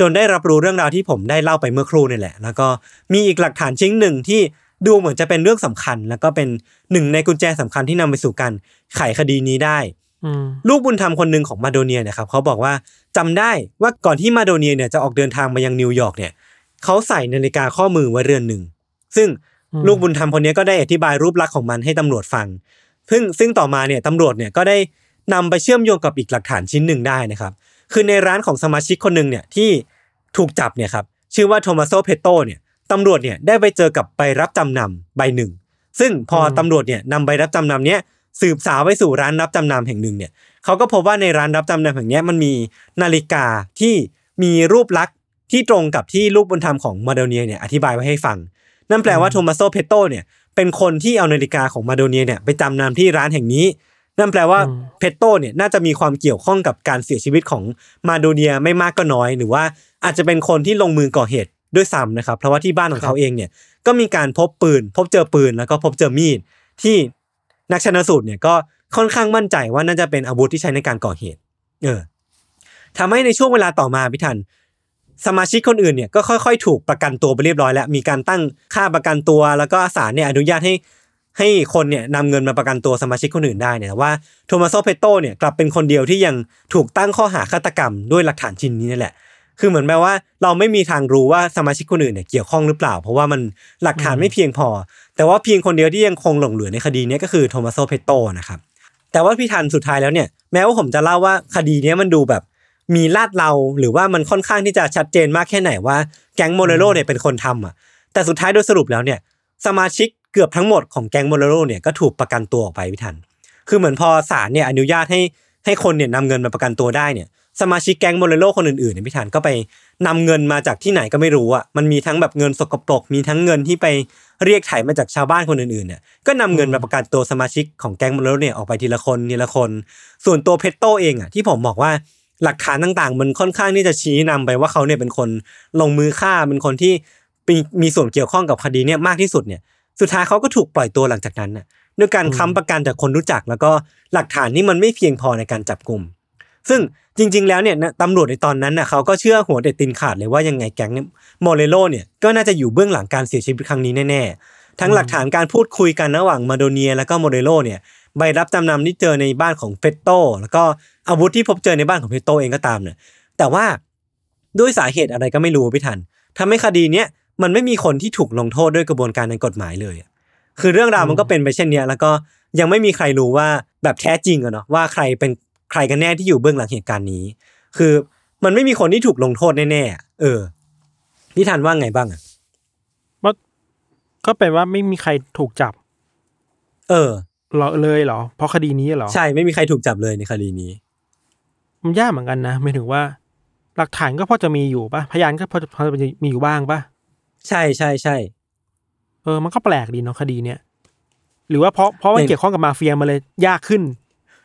จนได้รับรู้เรื่องราวที่ผมได้เล่าไปเมื่อครู่นี่แหละ แล้วก็มีอีกหลักฐานชิ้นหนึ่งที่ดูเหมือนจะเป็นเรื่องสำคัญ แล้วก็เป็นหนึ่งในกุญแจสำคัญที่นำไปสู่การไขคดีนี้ได้อืมลูกบุญธรรมคนหนึ่งของมาโดเนียเนี่ยครับเขาบอกว่าจำได้ว่าก่อนที่มาโดเนียเนี่ยจะออกเดินทางมายังนิวยอร์กเนี่ยเขาใส่นาฬิกาข้อมือไว้เรือนหนึ่ง ซึ่งอืมลูกบุญธรรมคนนี้ก็ได้อธิบายรูปลักษณ์ของมันให้ตำรวจฟังซึ่งซึ่งต่อมาเนี่ยตำรวจเนี่ยก็ได้นำไปเชื่อมโยงกับอีกหลักฐานชิ้นหนึ่งได้นะครับ คือในร้านของสมาชิกคนหนึ่งเนี่ยที่ถูกจับเนี่ยครับชื่อว่าโทมัสโซเพโตเนี่ยตำรวจเนี่ยได้ไปเจอกับใบรับจำนำใบหนึ่ง ซึ่งพอตำรวจเนี่ยนำใบรับจำนำเนี้ยสืบสาวไปสู่ร้านรับจำนำแห่งหนึ่งเนี่ยเขาก็พบว่าในร้านรับจำนำแห่งเนี้ยมันมีนาฬิกาที่มีรูปลักษณ์ที่ตรงกับที่ลูกบุญธรรมของมาโดเนียเนี่ยอธิบายไว้ให้ฟัง นั่นแปลว่าโทมัสโซเพโตเนี่ยเป็นคนที่เอานาฬิกาของมาโดเนียเนี่ยไปจำนำที่ร้านแห่งนี้ นั่นแปลว่าอืมเพโตเนี่ยน่าจะมีความเกี่ยวข้องกับการเสียชีวิตของมาโดเนียไม่มากก็น้อย หรือว่าอาจจะเป็นคนที่ลงมือก่อเหตุด้วยซ้ำนะครับ เพราะว่าที่บ้านของเขาเองเนี่ยก็มีการพบปืน พบเจอปืนแล้วก็พบเจอมีดที่นักชันสูตรเนี่ยก็ค่อนข้างมั่นใจว่าน่าจะเป็นอาวุธที่ใช้ในการก่อเหตุ เออทำให้ในช่วงเวลาต่อมาพี่ทันสมาชิกคนอื่นเนี่ยก็ค่อยๆ ถูกประกันตัวไปเรียบร้อยแล้ว มีการตั้งค่าประกันตัว แล้วก็ศาลเนี่ยอนุญาตให้ ให้คนเนี่ยนำเงินมาประกันตัวสมาชิกคนอื่นได้เนี่ยแต่ว่าโทมัสโซเพโตเนี่ยกลับเป็นคนเดียวที่ยังถูกตั้งข้อหาฆาตกรรมด้วยหลักฐานชิ้นนี้นี่แหละ คือเหมือนแปลว่าเราไม่มีทางรู้ว่าสมาชิกคนอื่นเนี่ยเกี่ยวข้องหรือเปล่า เพราะว่ามันหลักฐานไม่เพียงพอ แต่ว่าเพียงคนเดียวที่ยังคงหลงเหลือในคดีนี้ก็คือโทมัสโซเพโตนะครับแต่ว่าพี่ทันสุดท้ายแล้วเนี่ยแม้ว่าผมจะเล่าว่าคดีนี้มันดูแบบมีลาดเราหรือว่ามันค่อนข้างที่จะชัดเจนมากแค่ไหนว่าแก๊งโมเรโลเนี่ยเป็นคนทำอะแต่สุดท้ายโดยสรุปแล้วเนี่ยสมาชิก เกือบทั้งหมดของแก๊งโมเรโลเนี่ยก็ถูกประกันตัวออกไปพี่ทัน คือเหมือนพอศาลเนี่ยอนุญาตให้ให้คนเนี่ยนำเงินมาประกันตัวได้เนี่ยสมาชิกแก๊งโมเรโลคนอื่นๆเนี่ยพี่ทันก็ไปนำเงินมาจากที่ไหนก็ไม่รู้อะมันมีทั้งแบบเงินสกปรกมีทั้งเงินที่ไปเรียกไถ่มาจากชาวบ้านคนอื่นๆเนี่ยก็นำเงินมาประกันตัวสมาชิกของแก๊งโมเรโลเนี่ยออกไปทีละคนทีละคน ส่วนตัวเพชโตเองอะที่ผมบอกว่าหลักฐานต่างๆ มันค่อนข้างที่จะชี้นำไปว่าเขาเนี่ยเป็นคนลงมือฆ่าเป็นคนที่มีมีส่วนเกี่ยวข้องกับคดีเนี่ยมากที่สุดเนี่ย สุดท้ายเขาก็ถูกปล่อยตัวหลังจากนั้นน่ะด้วยการค้ำประกันจากคนรู้จักแล้วก็หลักฐานที่มันไม่เพียงพอในการจับกลุ่ม ซึ่งจริง ๆ แล้วเนี่ยนะตำรวจในตอนนั้นน่ะเขาก็เชื่อหัวเด็ดตินขาดเลยว่ายังไงแก๊งเนี่ยโมเรโลเนี่ยก็น่าจะอยู่เบื้องหลังการเสียชีวิตครั้งนี้แน่ๆทั้งหลักฐานการพูดคุยกันระหว่างมาโดเนีย แล้วก็โมเรโลเนี่ยใบรับจำนำที่เจอในบ้านของเฟตโตแล้วก็อาวุธที่พบเจอในบ้านของเฟตโตเองก็ตามเนี่ยแต่ว่าด้วยสาเหตุอะไรก็ไม่รู้พี่ทันทำให้คดีเนี้ย มันไม่มีคนที่ถูกลงโทษด้วยกระบวนการในกฎหมายเลยอะคือเรื่องราวมันก็เป็นไปเช่นเนี้ยแล้วก็ยังไม่มีใครรู้ว่าแบบแท้จริงอะเนาะว่าใครเป็นใครกันแน่ที่อยู่เบื้องหลังเหตุการณ์นี้ คือมันไม่มีคนที่ถูกลงโทษแน่ๆอะเออพี่ทันว่าไงบ้างอะก็เป็นว่าไม่มีใครถูกจับ เออเหรอเลยเหรอ เพราะคดีนี้เหรอใช่ไม่มีใครถูกจับเลยในคดีนี้ มันยากเหมือนกันนะหมายถึงว่า หลักฐานก็พอจะมีอยู่ปะพยานก็พอจะพอจะมีอยู่บ้างปะ ใช่ใช่ใช่ เออ มันก็แปลกดีเนาะคดีเนี้ยหรือว่าเพราะเพราะมันเนี่ยเกี่ยวข้องกับมาเฟียมันเลยยากขึ้น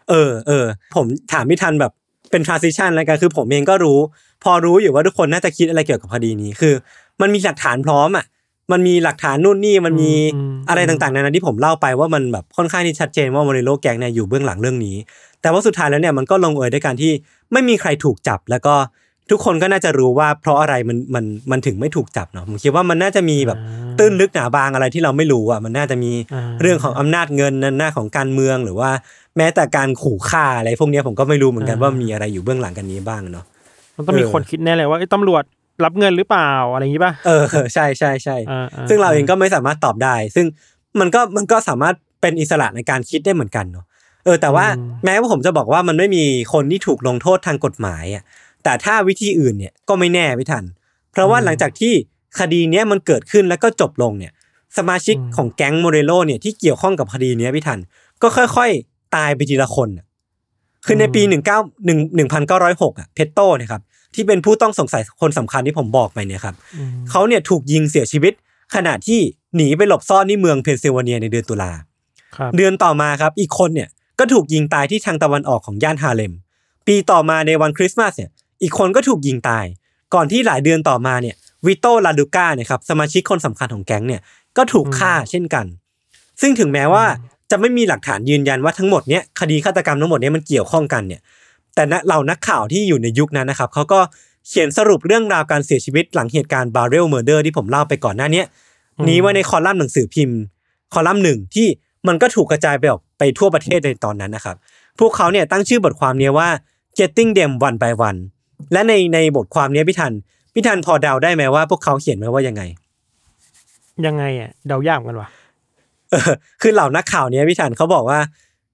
เออเออผมถามพี่ทันแบบเป็น transition แล้วกันคือผมเองก็รู้ พอรู้อยู่ว่าทุกคนน่าจะคิดอะไรเกี่ยวกับคดีนี้คือ มันมีหลักฐานพร้อมอะมันมีหลักฐานนู่นนี่มันมีอืมอะไรต่างๆในนั้นที่ผมเล่าไปว่ามันแบบค่อนข้างที่ชัดเจนว่าโมเรโลแกงเนี่ยอยู่เบื้องหลังเรื่องนี้ แต่ว่าสุดท้ายแล้วเนี่ยมันก็ลงเอยด้วยการที่ไม่มีใครถูกจับ แล้วก็ ทุกคนก็น่าจะรู้ว่าเพราะอะไรมันมันมันถึงไม่ถูกจับเนาะผมคิดว่ามันน่าจะมีแบบอ่าตื้นลึกหนาบางอะไรที่เราไม่รู้อะมันน่าจะมีอ่าเรื่องของอำนาจเงินอำนาจของการเมืองหรือว่า แม้แต่การขู่ฆ่าอะไรพวกเนี้ยผมก็ไม่รู้เหมือนกันว่ามีอะไรอยู่เบื้องหลังกันนี้บ้างเนาะมันต้องมีเออคนคิดแน่เลยว่าเอ้ยตำรวจรับเงินหรือเปล่าอะไรอย่างนี้ป่ะเออใช่ใช่ใช่อ่าอ่าซึ่งเราเองก็ไม่สามารถตอบได้ ซึ่งมันก็มันก็สามารถเป็นอิสระในการคิดได้เหมือนกันเนาะเออแต่ว่าแม้ว่าผมจะบอกว่ามันไม่มีคนที่ถูกลงโทษทางกฎหมายอะ แต่ถ้าวิธีอื่นเนี่ยก็ไม่แน่พี่ทัน เพราะว่าหลังจากที่คดีเนี้ยมันเกิดขึ้นแล้วก็จบลงเนี่ย สมาชิกของแก๊งโมเรโลเนี่ยที่เกี่ยวข้องกับคดีเนี้ยพี่ทัน ก็ค่อยๆ ตายไปทีละคนน่ะคือในปีหนึ่งเก้าหนึ่งหนึ่งพันเก้าร้อยหกอะเพตโตเนี่ยครับที่เป็นผู้ต้องสงสัยคนสำคัญที่ผมบอกไปเนี่ยครับอืมเขาเนี่ยถูกยิงเสียชีวิต ขณะที่หนีไปหลบซ่อนที่เมืองเพนซิลเวเนียในเดือนตุลาครับเดือนต่อมาครับอีกคนเนี่ยก็ถูกยิงตายที่ทางตะวันออกของย่านฮาเลม ปีต่อมาในวันคริสต์มาสเนี่ย อีกคนก็ถูกยิงตาย ก่อนที่หลายเดือนต่อมาเนี่ยวิโตลาดูก้าเนี่ยครับสมาชิกคนสำคัญของแก๊งเนี่ยก็ถูกฆ่าเช่นกัน ซึ่งถึงแม้ว่าจะไม่มีหลักฐานยืนยันว่าทั้งหมดเนี่ยคดีฆาตกรรมทั้งหมดเนี่ยมันเกี่ยวข้องกันเนี่ยแต่ณเหล่านักข่าวที่อยู่ในยุคนั้นนะครับเขาก็เขียนสรุปเรื่องราวการเสียชีวิตหลังเหตุการณ์ Barrel Murder ที่ผมเล่าไปก่อนหน้าเนี้ยนี้ไว้ในคอลัมน์หนังสือพิมพ์ คอลัมน์หนึ่งที่มันก็ถูกกระจายไปออกไปทั่วประเทศในตอนนั้นนะครับ พวกเขาเนี่ยตั้งชื่อบทความเนี้ยว่า getting them one by one และในในบทความเนี้ยพี่ทันพี่ทันพอเดาได้ไหมว่าพวกเขาเขียนไว้ว่ายังไง ยังไงอะเดายากเหมือนกันวะเออคือเหล่านักข่าวเนี้ยพี่ทันเขาบอกว่า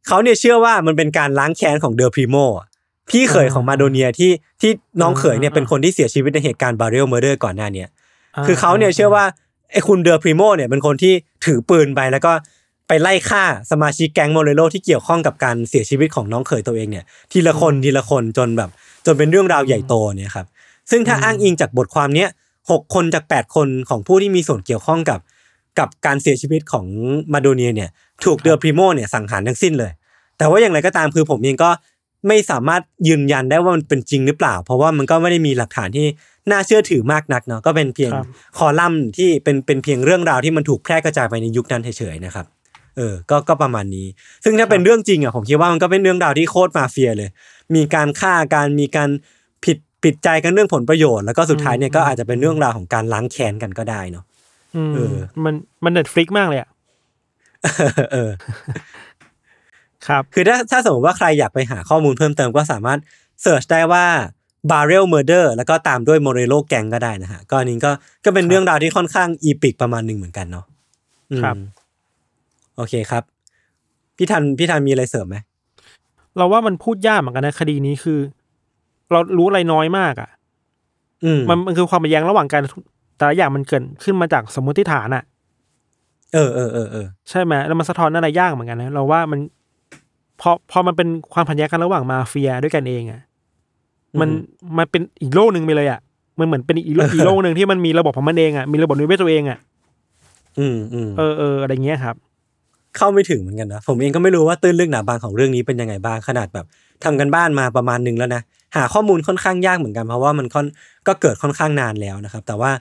เขาเนี่ยเชื่อว่ามันเป็นการล้างแค้นของเดอพริโมอะพี่เขยของมาโดเนียที่ที่น้องเขยเนี่ยเป็นคนที่เสียชีวิตในเหตุการณ์ Barrel Murder ก่อนหน้าเนี้ยคือเขาเนี่ยเชื่อว่าไอ้คุณเดอพริโมเนี่ยเป็นคนที่ถือปืนไปแล้วก็ไปไล่ฆ่าสมาชิกแก๊งโมเรโลที่เกี่ยวข้องกับการเสียชีวิตของน้องเขยตัวเองเนี่ยทีละคนทีละคนจนแบบ จนเป็นเรื่องราวใหญ่โตเนี่ยครับซึ่งถ้าอ้างอิงจากบทความเนี้ยหกคนจากแปดคนของผู้ที่มีส่วนเกี่ยวข้องกับ กับการเสียชีวิตของมาโดเนียเนี่ยถูกเดอพริโมเนี่ยสังหารทั้งสิ้นเลย แต่ว่าอย่างไรก็ตามคือผมเองก็ไม่สามารถยืนยันได้ว่ามันเป็นจริงหรือเปล่า เพราะว่ามันก็ไม่ได้มีหลักฐานที่น่าเชื่อถือมากนักเนาะก็เป็นเพียงครับคอลัมน์ที่เป็นเป็นเพียงเรื่องราวที่มันถูกแพร่กระจายไปในยุคนั้นเฉยๆนะครับเออก็ก็ประมาณนี้ ซึ่งถ้าเป็นเรื่องจริงอะผมคิดว่ามันก็เป็นเรื่องราวที่โคตรมาเฟียเลย มีการฆ่าการมีการผิดผิดใจกันเรื่องผลประโยชน์แล้วก็สุดท้ายเนี่ยก็อาจจะเป็นเรื่องราวของการล้างแค้นกันก็ได้เนาะอืมเออ มันมัน Netflix มากเลยอะเออครับคือถ้าถ้าสมมติว่าใครอยากไปหาข้อมูลเพิ่มเติมก็สามารถ search ได้ว่า Barrel Murder แล้วก็ตามด้วย Morello Gang ก็ได้นะฮะก็อันนี้ก็ก็เป็นเรื่องราวที่ค่อนข้าง epic ประมาณหนึ่งเหมือนกันเนาะอืมครับ โอเคครับ พี่ทันพี่ทันมีอะไรเสริมไหม เราว่ามันพูดยากเหมือนกันนะคดีนี้คือ เรารู้อะไรน้อยมากอะอืมมันมันคือความขัดแย้งระหว่างกันแต่ละอย่างมันเกิดขึ้นมาจากสมมติฐานอะ เออเออเออเออใช่ไหมแล้วมันสะท้อนอะไรยากเหมือนกันนะเราว่ามันพอพอมันเป็นความขัดแย้งกันระหว่างมาเฟียด้วยกันเองอะมันมันเป็นอีกโลกหนึ่งไปเลยอะมันเหมือนเป็นอีกโลกอีกโลกหนึ่งที่มันมีระบบของมันเองอะมีระบบนิเวศตัวเองอะอืมอืมเออเอออะไรเงี้ยครับ เข้าไม่ถึงเหมือนกันนะ ผมเองก็ไม่รู้ว่าตื้นลึกหนาบางของเรื่องนี้เป็นยังไงบ้างขนาดแบบทำกันบ้านมาประมาณหนึงแล้วนะหาข้อมูลค่อนข้างยากเหมือนกันเพราะว่ามันค่อนก็เกิดค่อนข้างนานแล้วนะครับ แต่ว่า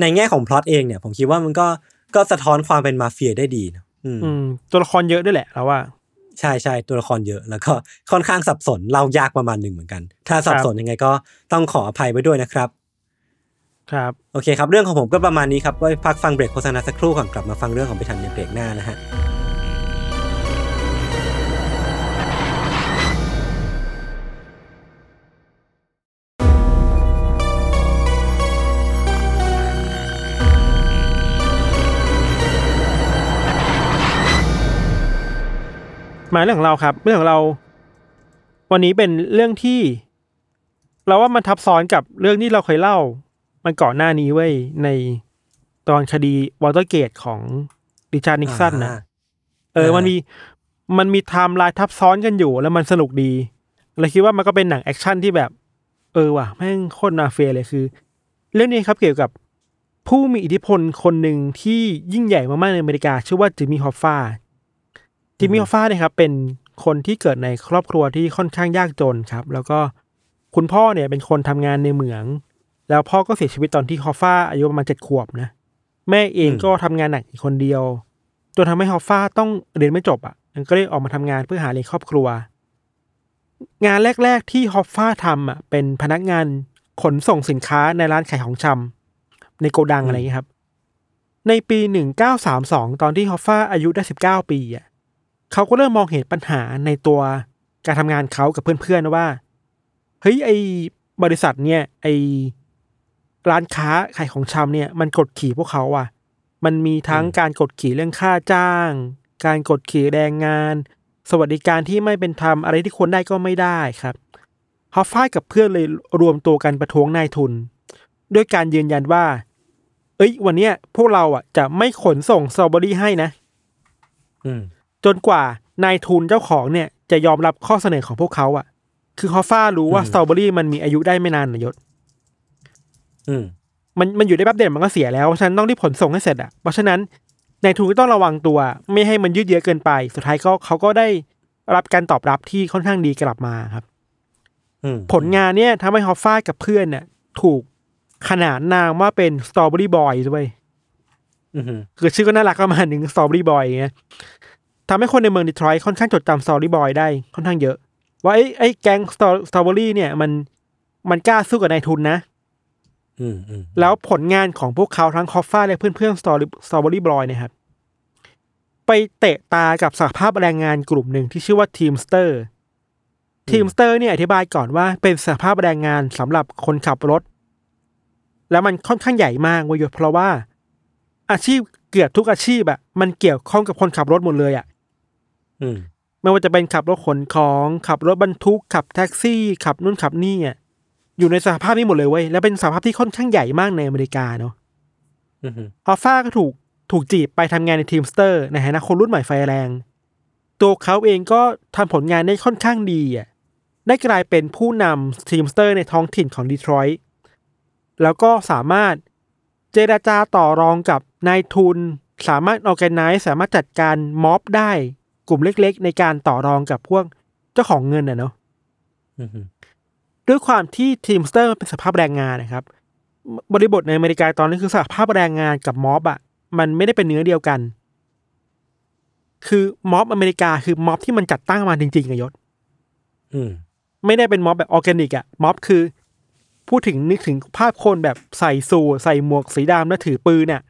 ในแง่ของพล็อตเองเนี่ย ผมคิดว่ามันก็ก็สะท้อนความเป็นมาเฟียได้ดีนะอืมอืมตัวละครเยอะด้วยแหละเราว่า ใช่ใช่ตัวละครเยอะแล้วก็ค่อนข้างสับสนเล่ายากประมาณหนึ่งเหมือนกัน ถ้าสับสนยังไงก็ต้องขออภัยไว้ด้วยนะครับ ครับโอเคครับ เรื่องของผมก็ประมาณนี้ครับไว้พักฟังเบรกโฆษณาสักครู่ก่อนกลับมาฟังเรื่องของไปทันในเบรกหน้านะฮะ มาเรื่องของเราครับ เรื่องของเรา วันนี้เป็นเรื่องที่ เราว่ามันทับซ้อนกับเรื่องที่เราเคยเล่า มันก่อนหน้านี้เว้ยในตอนคดีวอเตอร์เกตของริชาร์ดนิกสันนะอ่าเอออ่ามัมันมีมันมีไทม์ไลน์ทับซ้อนกันอยู่แล้วมันสนุกดีเราคิดว่ามันก็เป็นหนัง action ที่แบบ เออว่ะแม่งโคตรมาเฟียเลยคือ เรื่องนี้ครับเกี่ยวกับผู้มีอิทธิพลคนหนึ่งที่ยิ่งใหญ่มากๆในอเมริกา ชื่อว่าจิมมี่ฮอฟฟา จิมมี่ฮอฟฟาเนี่ยครับเป็นคนที่เกิดในครอบครัวที่ค่อนข้างยากจนครับ แล้วก็คุณพ่อเนี่ยเป็นคนทำงานในเหมือง แล้วพ่อก็เสียชีวิตตอนที่ฮอฟฟาอายุประมาณเจ็ดขวบนะแม่เองก็ทำงานหนักอยู่คนเดียวจนทำให้ฮอฟฟาต้องเรียนไม่จบอะมันก็เลยออกมาทำงานเพื่อหาเลี้ยงครอบครัว งานแรก ๆ ที่ฮอฟฟาทำอะเป็นพนักงานขนส่งสินค้าในร้านขายของชำในโกดังอะไรอย่างเงี้ยครับ ในปีหนึ่งเก้าสามสองตอนที่ฮอฟฟาอายุได้สิบเก้าปีอะ เขาก็เริ่มมองเห็นปัญหาในตัวการทำงานเขากับเพื่อนๆว่าเฮ้ยไอบริษัทเนี่ยไอร้านค้าขายของชำเนี่ยมันกดขี่พวกเขาอะมันมีทั้งการกดขี่เรื่องค่าจ้าง การกดขี่แรงงาน สวัสดิการที่ไม่เป็นธรรมอะไรที่ควรได้ก็ไม่ได้ครับฮอฟฟายกับเพื่อนเลยรวมตัวกันประท้วงนายทุน ด้วยการยืนยันว่า เอ้ย วันเนี้ยพวกเราอะจะไม่ขนส่งสตรอเบอรี่ให้นะ อืม จนกว่านายทุนเจ้าของเนี่ยจะยอมรับข้อเสนอของพวกเขาอะ คือฮอฟฟ้ารู้ว่าอืมสตรอเบอรี่มันมีอายุได้ไม่นานนะยศอืมมันมันอยู่ได้แป๊บเดียวมันก็เสียแล้วเพราะฉะนั้นต้องรีบขนส่งให้เสร็จอะเพราะฉะนั้นนายทุนก็ต้องระวังตัว ไม่ให้มันยืดเยื้อเกินไป สุดท้ายก็เขาก็ได้รับการตอบรับที่ค่อนข้างดีกลับมาครับอืมผลงานเนี่ยทำให้ฮอฟฟ้ากับเพื่อนเนี่ยถูกขนานนามว่าเป็นสตรอเบอรี่บอยด้วยอืมคือชื่อก็น่ารักประมาณหนึ่ง Strawberry Boy อย่างเงี้ย ทำให้คนในเมืองดีทรอยต์ค่อนข้างจดจำ Strawberry Boy ได้ค่อนข้างเยอะ ว่าไอ้ไอ้แก๊ง Strawberry เนี่ยมันมันกล้าสู้กับนายทุนนะอืมอืมแล้วผลงานของพวกเขาทั้งฮอฟฟ้าและเพื่อนๆ Straw- Strawberry Boy เนี่ยครับไปเตะตากับสหภาพแรงงานกลุ่มหนึ่งที่ชื่อว่า Teamster Teamster เนี่ยอธิบายก่อนว่าเป็นสหภาพแรงงานสำหรับคนขับรถ แล้วมันค่อนข้างใหญ่มากเว้ยเพราะว่า อาชีพเกือบทุกอาชีพอะมันเกี่ยวข้องกับคนขับรถหมดเลยอะอืม ไม่ว่าจะเป็นขับรถขนของขับรถบรรทุกขับแท็กซี่ ขับนู่นขับนี่อะอยู่ในสหภาพนี้หมดเลยเว้ยแล้วเป็นสหภาพที่ค่อนข้างใหญ่มากในอเมริกาเนาะอืมฮอฟฟ้าก็ถูกถูกจีบไปทำงานในทีมสเตอร์ในฐานะคนรุ่นใหม่ไฟแรง ตัวเขาเองก็ทำผลงานได้ค่อนข้างดีอะได้กลายเป็นผู้นำ Teamster ในท้องถิ่นของดีทรอยต์แล้วก็สามารถเจรจาต่อรองกับนายทุน สามารถ organize สามารถจัดการม็อบได้ กลุ่มเล็ก ๆ ในการต่อรองกับพวกเจ้าของเงินอะเนาะอืมด้วยความที่ Teamster เป็นสหภาพแรงงานนะครับ บริบทในอเมริกาตอนนี้คือสหภาพแรงงานกับม็อบอะมันไม่ได้เป็นเนื้อเดียวกัน คือม็อบอเมริกาคือม็อบที่มันจัดตั้งมาจริงๆอะอืมไม่ได้เป็นม็อบแบบออร์แกนิกอะม็อบคือ พูดถึงนึกถึงภาพคนแบบใส่สูทใส่หมวกสีดำแล้วถือปืนเนี่ย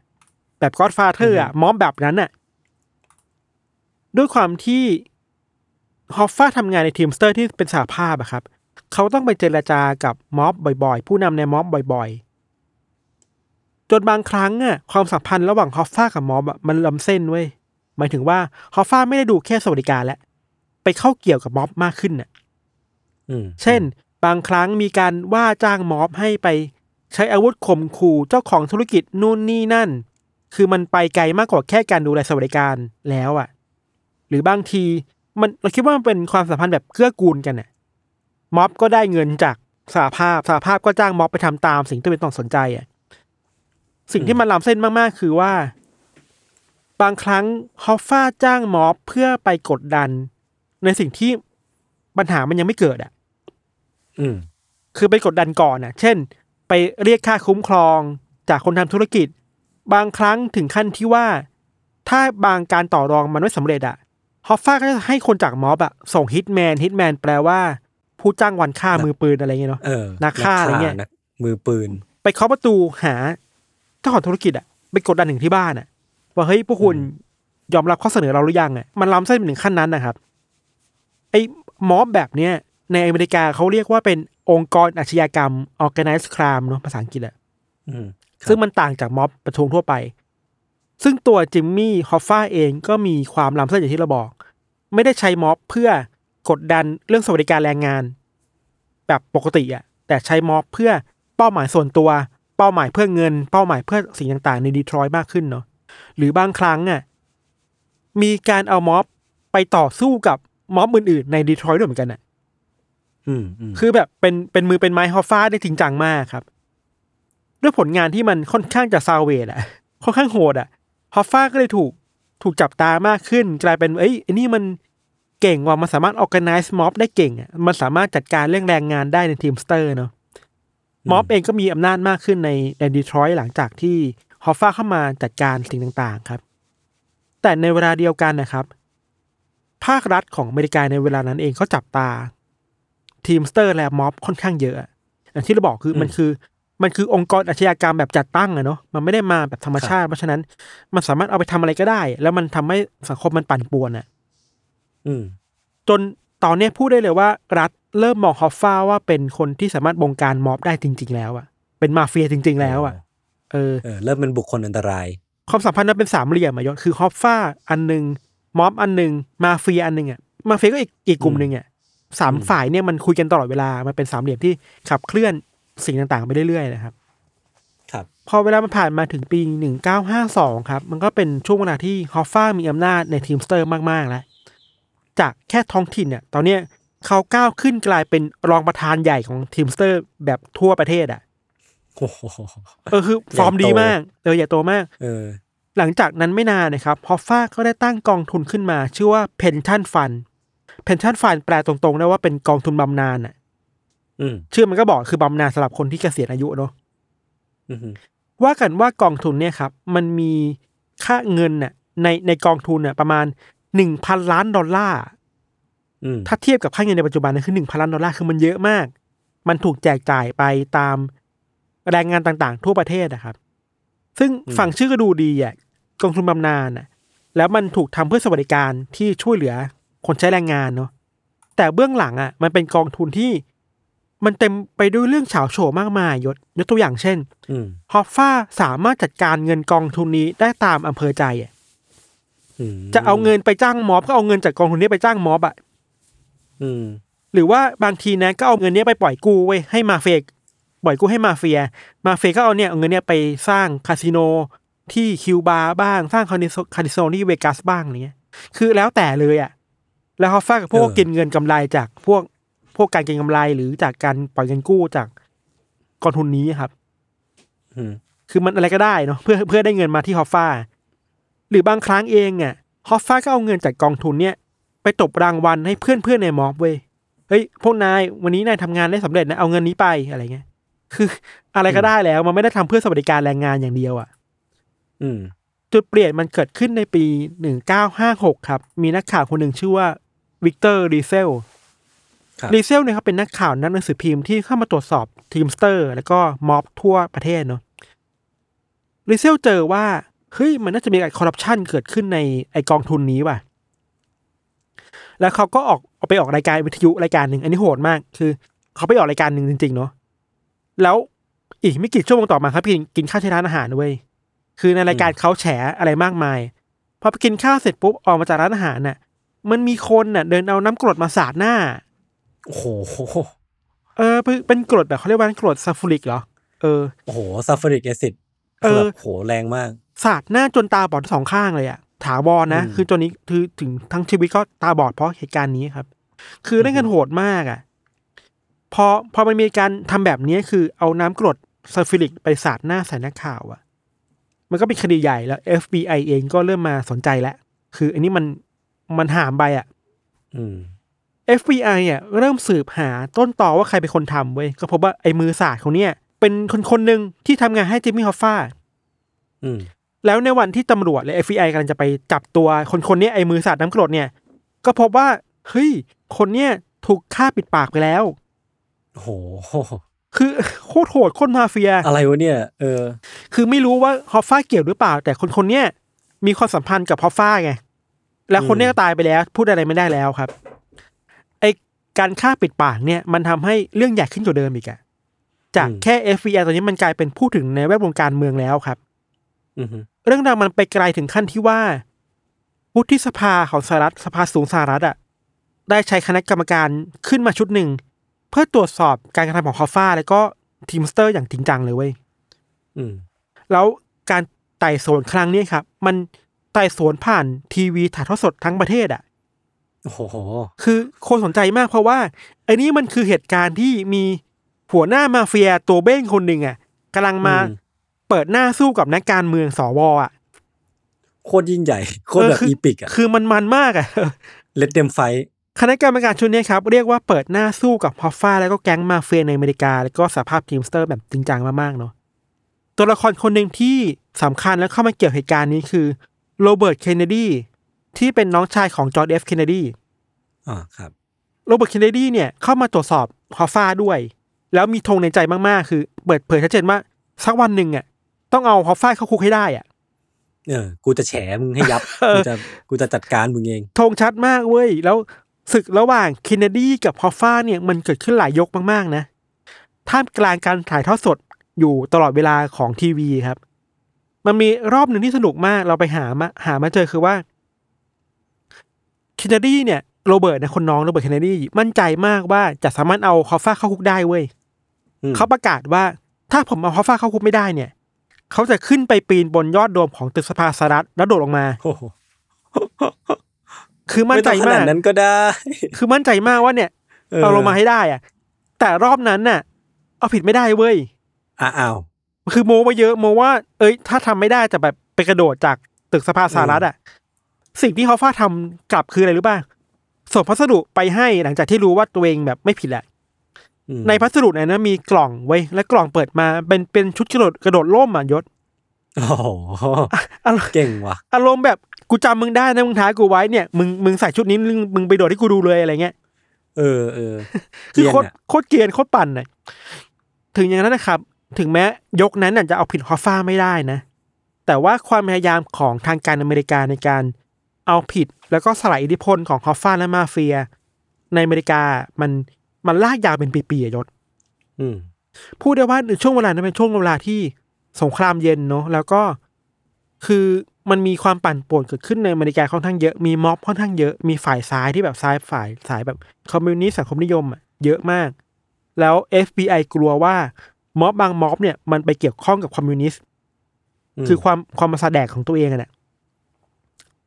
แบบ Godfather อะม็อบแบบนั้นอะ ด้วยความที่ฮอฟฟ้าทำงานใน Teamster ที่เป็นสหภาพอะครับ เขาต้องไปเจรจากับม็อบบ่อยๆ ผู้นำในม็อบบ่อยๆ จนบางครั้งอะความสัมพันธ์ระหว่างฮอฟฟ้ากับม็อบอะมันล้ำเส้นเว้ย หมายถึงว่าฮอฟฟ้าไม่ได้ดูแค่สวัสดิการแล้ว ไปเข้าเกี่ยวกับม็อบมากขึ้นน่ะอืมเช่น บางครั้งมีการว่าจ้างม็อบให้ไปใช้อาวุธข่มขู่เจ้าของธุรกิจนู่นนี่นั่น คือมันไปไกลมากกว่าแค่การดูแลสวัสดิการแล้วอะ่ะ หรือบางทีมันเราคิดว่ามันเป็นความสัมพันธ์แบบเกื้อกูลกันน่ะม็อบก็ได้เงินจากสหภาพสหภาพก็จ้างม็อบไปทำตามสิ่งที่เป็นต้องสนใจอะ่ะสิ่งที่มันล้ำเส้นมากๆ คือว่า บางครั้งฮอฟฟ้าจ้างม็อบเพื่อไปกดดัน ในสิ่งที่ปัญหามันยังไม่เกิดอะ อืม คือไปกดดันก่อนน่ะ เช่น ไปเรียกค่าคุ้มครองจากคนทำธุรกิจ บางครั้งถึงขั้นที่ว่า ถ้าบางการต่อรองมันไม่สำเร็จอะ ฮอฟฟ้าก็จะให้คนจากม็อบอะส่งฮิตแมนฮิตแมนแปลว่า ผู้จ้างวันฆ่ามือปืนอะไรเงี้ยเนาะเออนักฆ่าอะไรเงี้ยนักมือปืน ไปเคาะประตูหาเจ้าของธุรกิจอะไปกดดันถึงที่บ้านอะว่าเฮ้ยพวกคุณยอมรับข้อเสนอเราหรือยังอะมันล้ำเส้นไปถึงขั้นนั้นนะครับไอ้ม็อบแบบเนี้ยในอเมริกาเขาเรียกว่าเป็นองค์กรอาชญากรรม organized crime เนาะภาษาอังกฤษอะอืมซึ่งมันต่างจากม็อบประท้วงทั่วไป ซึ่งตัวจิมมี่ฮอฟฟ้าเองก็มีความล้ำเส้นอย่างที่เราบอก ไม่ได้ใช้ม็อบเพื่อกดดันเรื่องสวัสดิการแรงงาน แบบปกติอะแต่ใช้ม็อบเพื่อเป้าหมายส่วนตัว เป้าหมายเพื่อเงิน เป้าหมายเพื่อสิ่งต่างๆ ในดีทรอยต์มากขึ้นเนาะหรือบางครั้งอะมีการเอาม็อบไปต่อสู้กับม็อบอื่นๆในดีทรอยต์ด้วยเหมือนกันอะอืมอืมคือแบบเป็นเป็นมือเป็นไม้ฮอฟฟ้าได้จริงจังมากครับ ด้วยผลงานที่มันค่อนข้างจะซาวเวดอะค่อนข้างโหดอะ ฮอฟฟ้าก็เลยถูกถูกจับตามากขึ้น กลายเป็นเอ้ยไอ้นี่มันเก่งว่ะมันสามารถ organize ม็อบได้เก่งอะมันสามารถจัดการเรื่องแรงงานได้ใน Teamster เนาะม็อบเองก็มีอำนาจมากขึ้นในในดีทรอยต์หลังจากที่ฮอฟฟ้าเข้ามาจัดการสิ่งต่างๆครับ แต่ในเวลาเดียวกันนะครับ ภาครัฐของอเมริกาในเวลานั้นเองเขาจับตา Teamster และม็อบค่อนข้างเยอะอะอย่างที่เราบอกคือมันคือ มันคือองค์กรอาชญากรรมแบบจัดตั้งอะเนาะมันไม่ได้มาแบบธรรมชาติ เพราะฉะนั้นมันสามารถเอาไปทำอะไรก็ได้ แล้วมันทำให้สังคมมันปั่นป่วนอะอืม จนตอนเนี้ยพูดได้เลยว่า รัฐเริ่มมองฮอฟฟ้าว่าเป็นคนที่สามารถบงการม็อบได้จริง ๆ แล้วอะเป็นมาเฟียจริง ๆ แล้วอะเออเออเริ่มเป็นบุคคลอันตราย ความสัมพันธ์มันเป็นสามเหลี่ยมอะยศคือฮอฟฟ้าอันหนึ่งม็อบอันหนึ่งมาเฟียอันหนึ่งอะมาเฟียก็อีกอีกกลุ่มหนึ่งอะสามฝ่ายเนี่ยมันคุยกันตลอดเวลา มันเป็นสามเหลี่ยมที่ขับเคลื่อน สิ่งต่างๆ ไปเรื่อยๆนะครับ ครับ พอเวลามันผ่านมาถึงปี 1952 ครับ มันก็เป็นช่วงเวลาที่ฮอฟฟ้ามีอำนาจใน Teamster มากๆแล้วจากแค่ท้องถิ่นเนี่ย ตอนเนี้ยเขาก้าวขึ้นกลายเป็นรองประธานใหญ่ของ Teamster แบบทั่วประเทศอะโอ้โหเออคือฟอร์มดีมากเออใหญ่โตมาก เออ หลังจากนั้นไม่นานนะครับฮอฟฟ้าก็ได้ตั้งกองทุนขึ้นมา ชื่อว่า Pension Fund Pension Fund แปลตรงๆได้ว่าเป็นกองทุนบำนาญอะอืม ชื่อมันก็บอกคือบำนาญสำหรับคนที่เกษียณอายุเนาะอืมว่ากันว่ากองทุนเนี่ยครับ มันมีค่าเงินน่ะ ในในกองทุนน่ะ ประมาณหนึ่งพันล้านดอลลาร์อืมถ้าเทียบกับค่าเงินในปัจจุบันนะคือหนึ่งพันล้านดอลลาร์คือมันเยอะมาก มันถูกแจกจ่ายไปตามแรงงานต่างๆ ทั่วประเทศนะครับ ซึ่งฟังชื่อก็ดูดีอะกองทุนบำนาญน่ะ แล้วมันถูกทำเพื่อสวัสดิการที่ช่วยเหลือคนใช้แรงงานเนาะแต่เบื้องหลังอะ มันเป็นกองทุนที่ มันเต็มไปด้วยเรื่องฉาวโฉ่มากมายยกตัวอย่างเช่นอืมฮอฟฟ้าสามารถจัดการเงินกองทุนนี้ได้ตามอำเภอใจอะอืมจะเอาเงินไปจ้างม็อบก็เอาเงินจากกองทุนนี้ไปจ้างม็อบอะอืมหรือว่าบางทีนะก็เอาเงินเนี้ยไปปล่อยกู้ไว้ยให้มาเฟียปล่อยกู้ให้มาเฟีย มาเฟียก็เอาเนี่ยเอาเงินเนี้ยไปสร้างคาสิโนที่คิวบาร์บ้างสร้างคานิโซคานิโซที่เวกัสบ้างอะไรเงี้ย คือแล้วแต่เลยอะ แล้วฮอฟฟ้ากับพวกเออกินเงินกำไรจากพวก พวกการเก็งกำไรหรือจากการปล่อยเงินกู้จากกองทุนนี้ครับ อืมคือมันอะไรก็ได้เนาะเพื่อเพื่อได้เงินมาที่ฮอฟฟ้า หรือบางครั้งเองอะฮอฟฟ้าก็เอาเงินจากกองทุนเนี่ย ไปตบรางวัลให้เพื่อนเพื่อนๆในม็อบเว้ยเฮ้ยพวกนายวันนี้นายทำงานได้สำเร็จนะเอาเงินนี้ไปอะไรเงี้ยคือ อะไรก็ได้แล้วมันไม่ได้ทำเพื่อสวัสดิการแรงงานอย่างเดียวอะ อืมจุดเปลี่ยนมันเกิดขึ้นในปี1956ครับ มีนักข่าวคนหนึ่งชื่อว่าวิกเตอร์รีเซล รีเซลเนี่ยเขาเป็นนักข่าวนักหนังสือพิมพ์ที่เข้ามาตรวจสอบ Teamster แล้วก็ม็อบทั่วประเทศเนาะรีเซลเจอว่าเฮ้ยมันน่าจะมีการคอร์รัปชันเกิดขึ้นในไอ้กองทุนนี้ว่ะ แล้วเขาก็ออกเอาไปออกรายการวิทยุรายการหนึ่งอันนี้โหดมาก คือ เขาไปออกรายการหนึ่งจริงๆเนาะแล้วอีกไม่กี่ชั่วโมงต่อมาครับกินกินข้าวที่ร้านอาหารเว้ยคือในรายการเขาแฉอะไรมากมายพอไปกินข้าวเสร็จปุ๊บออกมาจากร้านอาหารน่ะ มันมีคนน่ะ เดินเอาน้ำกรดมาสาดหน้า โอ้โหเออเป็นเป็นกรดแบบเขาเรียกว่าเป็นกรดซัลฟูริกเหรอเออโอ้โห sulfuric acid เออโหแรงมากสาดหน้าจนตาบอดสองข้างเลยอะถาวรนะอืมคือจนนี้คือถึงทั้งชีวิตก็ตาบอดเพราะเหตุการณ์นี้ครับ คือเล่นกันโหดมากอะพอพอมันมีการทำแบบนี้คือเอาน้ำกรดซัลฟูริกไปสาดหน้าใส่นักข่าวอะมันก็เป็นคดีใหญ่แล้ว FBI เองก็เริ่มมาสนใจแล้ว คืออันนี้มันมันหามไปอะอืม FBI อะเริ่มสืบหาต้นตอว่าใครเป็นคนทำเว้ยก็พบว่าไอ้มือสาดคนเนี้ยเป็นคนคนหนึ่งที่ทำงานให้จิมมี่ฮอฟฟ้าอืมแล้วในวันที่ตำรวจและ FBI กำลังจะไปจับตัวคนคนเนี้ยไอ้มือสาดน้ำกรดเนี่ย ก็พบว่าเฮ้ยคนเนี้ยถูกฆ่าปิดปากไปแล้วโอ้โหคือโคตรโหดโคตรมาเฟีย อะไรวะเนี่ย เออ คือไม่รู้ว่าฮอฟฟ้าเกี่ยวหรือเปล่า แต่คนคนเนี้ยมีความสัมพันธ์กับฮอฟฟ้าไง แล้วคนเนี้ยก็ตายไปแล้ว พูดอะไรไม่ได้แล้วครับไอ การฆ่าปิดปากเนี่ยมันทำให้เรื่องใหญ่ขึ้นกว่าเดิมอีกอะจากอืมแค่ FBI ตอนนี้มันกลายเป็นพูดถึงในแวดวงการเมืองแล้วครับอือฮึเรื่องราวมันไปไกลถึงขั้นที่ว่าวุฒิสภาของสหรัฐสภาสูงสหรัฐอะได้ใช้คณะกรรมการขึ้นมาชุดหนึ่ง เพื่อตรวจสอบการกระทำของฮอฟฟ้า แล้วก็ Teamster อย่างจริงจังเลยเว้ยอืมแล้วการไต่สวนครั้งนี้ครับ มันไต่สวนผ่านทีวีถ่ายทอดสดทั้งประเทศอะ โอ้โห คือคนสนใจมากเพราะว่าไอ้นี่มันคือเหตุการณ์ที่มีหัวหน้ามาเฟียตัวเบ้งคนหนึ่งอะกำลังมาอืม เปิดหน้าสู้กับนักการเมืองสว. อะ โคตรยิ่งใหญ่ โคตรแบบคือ epic อะคือมันมันมากอะ let them fight คณะกรรมการชุดนี้ครับ เรียกว่าเปิดหน้าสู้กับฮอฟฟ้าแล้วก็แก๊งมาเฟียในอเมริกา แล้วก็สหภาพ Teamster แบบจริงจังมากๆเนาะตัวละครคนหนึ่งที่สำคัญและเข้ามาเกี่ยวเหตุการณ์นี้คือโรเบิร์ตเคนเนดี ที่เป็นน้องชายของจอห์น เอฟเคนเนดีอ่าครับโรเบิร์ตเคนเนดีเนี่ยเข้ามาตรวจสอบฮอฟฟ้าด้วย แล้วมีธงในใจมากๆ คือ เปิดเผยชัดเจนว่าสักวันหนึ่งอะต้องเอาฮอฟฟ้าเข้าคุกให้ได้อะเออ กูจะแฉมึงให้ยับเออกูจะ กูจะจัดการมึงเอง ธงชัดมากเว้ย แล้วศึกระหว่างเคนเนดีกับฮอฟฟ้าเนี่ยมันเกิดขึ้นหลายยกมากๆนะ ท่ามกลางการถ่ายทอดสดอยู่ตลอดเวลาของทีวีครับ มันมีรอบหนึ่งที่สนุกมาก เราไปหามาหามาเจอคือว่า เคนเนดีเนี่ยโรเบิร์ตนะคนน้องโรเบิร์ตเคนเนดีมั่นใจมากว่าจะสามารถเอาฮอฟฟ้าเข้าคุกได้เว้ยอืมเขาประกาศว่าถ้าผมเอาฮอฟฟ้าเข้าคุกไม่ได้เนี่ย เขาจะขึ้นไปปีนบนยอดโดมของตึกสภาสหรัฐแล้วโดดลงมาโอ้โหคือมั่นใจไต้องขมานาดกนั้นก็ได้ คือมั่นใจมากว่าเนี่ยเออเอาลงมาให้ได้อะแต่รอบนั้นน่ะ เอาผิดไม่ได้เว้ยอะอ้าวคือโม้มาเยอะโม้ว่า เอ้ย ถ้าทำไม่ได้จะแบบไปกระโดดจากตึกสภาสหรัฐอะ สิ่งที่เขาฟ้าทำกลับคืออะไรรู้ป่ะส่งพัสดุไปให้หลังจากที่รู้ว่าตัวเองแบบไม่ผิดแหละอืมในพัสดุนั้นนะมีกล่องไว้ยและกล่องเปิดมาเป็นเป็นชุดกระโดดกระโดดร่มอะยศโอ้โหอารมณ์เก่งว่ะ อารมณ์แบบกูจำมึงได้นะมึงท้ายกูไว้เนี่ยมึงมึงใส่ชุดนี้มึงมึงไปโดดให้กูดูเลยอะไรเงี้ยเออเออคือเกรียนโคตรอะโคตรเกรียนโคตรปั่นน่ะถึงอย่างนั้นนะครับ ถึงแม้ยกนั้นน่ะจะเอาผิดฮอฟฟ้าไม่ได้นะ แต่ว่าความพยายามของทางการอเมริกาในการ เอาผิดแล้วก็สลายอิทธิพลของฮอฟฟ้าและมาเฟีย ในอเมริกามันมันลากยาวเป็นปีๆอะยศอืมพูดได้ว่าในช่วงเวลานั้นเป็นช่วงเวลาที่สงครามเย็นเนาะแล้วก็คือมันมีความปั่นป่วนเกิดขึ้นในอเมริกาค่อนข้างเยอะมีม็อบค่อนข้างเยอะมีฝ่ายซ้ายที่แบบซ้ายฝ่ายสายแบบคอมมิวนิสต์สังคมนิยมอะเยอะมาก แล้ว FBI กลัวว่าม็อบบางม็อบเนี่ยมันไปเกี่ยวข้องกับคอมมิวนิสต์อืมคือความความมาสาแดกของตัวเองอะเนี่ย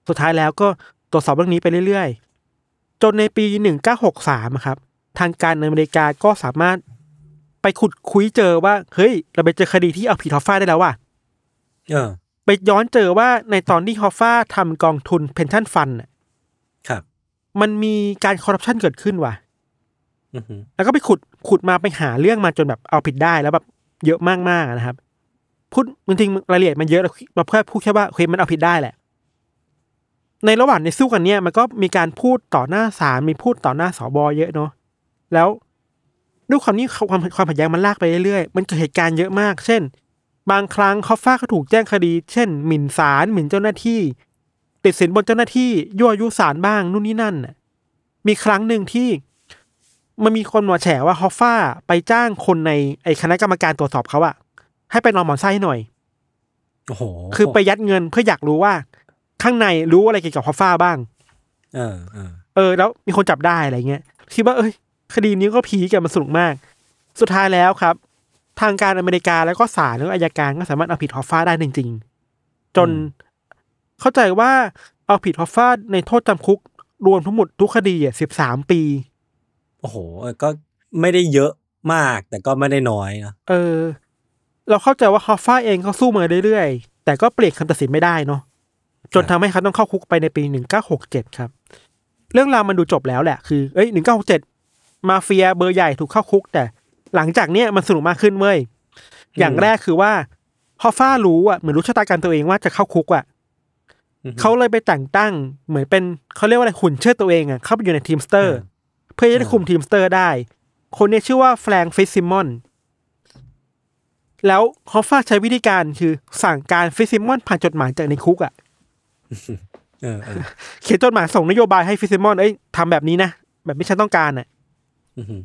สุดท้ายแล้วก็ตรวจสอบเรื่องนี้ไปเรื่อยๆ จนในปีหนึ่งเก้าหกสามครับทางการอเมริกาก็สามารถไปขุดคุยเจอว่า เฮ้ย เราไปเจอคดีที่เอาผิดฮอฟฟ้าได้แล้วว่ะเออไปย้อนเจอว่าในตอนที่ฮอฟฟ้าทำกองทุน pension fund น่ะครับ มันมีการคอร์รัปชันเกิดขึ้นว่ะอือหือแล้วก็ไปขุดขุดมาไปหาเรื่องมาจนแบบเอาผิดได้แล้วแบบเยอะมากๆนะครับ พูดจริงๆรายละเอียดมันเยอะเราเพื่อพูดแค่ว่าเคยมันเอาผิดได้แหละ ในระหว่างในสู้กันเนี่ยมันก็มีการพูดต่อหน้าศาลมีพูดต่อหน้าสบเยอะเนาะแล้วด้วยความนี้ความความขัดแย้งมันลากไปเรื่อยๆมันเกิดเหตุการณ์เยอะมาก เช่น บางครั้งคอฟฟ้าเขาถูกแจ้งคดี เช่น หมิ่นศาลหมิ่นเจ้าหน้าที่ ติดสินบนเจ้าหน้าที่ยั่วยุศาลบ้างนู่นนี่นั่นน่ะมีครั้งหนึ่งที่มันมีคนมาแฉว่าฮอฟฟ้าไปจ้างคนในไอคณะกรรมการตรวจสอบเขาอะให้ไปนอนหมอนไส้ให้หน่อยโอ้โหคือไปยัดเงินเพื่ออยากรู้ว่า ข้างในรู้อะไรเกี่ยวกับฮอฟฟ้าบ้าง เออเออ เออ แล้วมีคนจับได้อะไรเงี้ยคิดว่าเอ้ย คดีนี้ก็พีกันมันสนุกมาก สุดท้ายแล้วครับ ทางการอเมริกาแล้วก็ศาลแล้วก็อายการก็สามารถเอาผิดฮอฟฟ้าได้จริงๆจนเข้าใจว่าเอาผิดฮอฟฟ้าในโทษจำคุกรวมทั้งหมดทุกคดีอะสิบสามปี โอ้โหเออก็ไม่ได้เยอะมากแต่ก็ไม่ได้น้อยนะเออ เราเข้าใจว่าฮอฟฟ้าเองเขาสู้มาเรื่อยๆ แต่ก็เปลี่ยนคำตัดสินไม่ได้เนาะ จนทำให้เขาต้องเข้าคุกไปในปีหนึ่งเก้าหกเจ็ดครับ เรื่องราวมันดูจบแล้วแหละคือเอ้ยหนึ่งเก้าหกเจ็ดมาเฟียเบอร์ใหญ่ถูกเข้าคุก แต่หลังจากเนี้ยมันสนุกมากขึ้นเว้ยอย่างแรกคือว่าฮอฟฟ้ารู้อะเหมือนรู้ชะตากรรมตัวเองว่าจะเข้าคุกอะอือหือเขาเลยไปแต่งตั้งเหมือนเป็นเขาเรียกว่าอะไรหุ่นเชิดตัวเองอะเข้าไปอยู่ในทีมสเตอร์อ่าเพื่อจะได้คุมทีมสเตอร์ได้ คนนี้ชื่อว่าแฟรงค์ฟิซซิมอนแล้วฮอฟฟ้าใช้วิธีการคือสั่งการฟิซซิมอนผ่านจดหมายจากในคุกอะ เออเออเขียนจดหมายส่งนโยบายให้ฟิซซิมอนเอ้ยทำแบบนี้นะ แบบที่ฉันต้องการอะอือหือ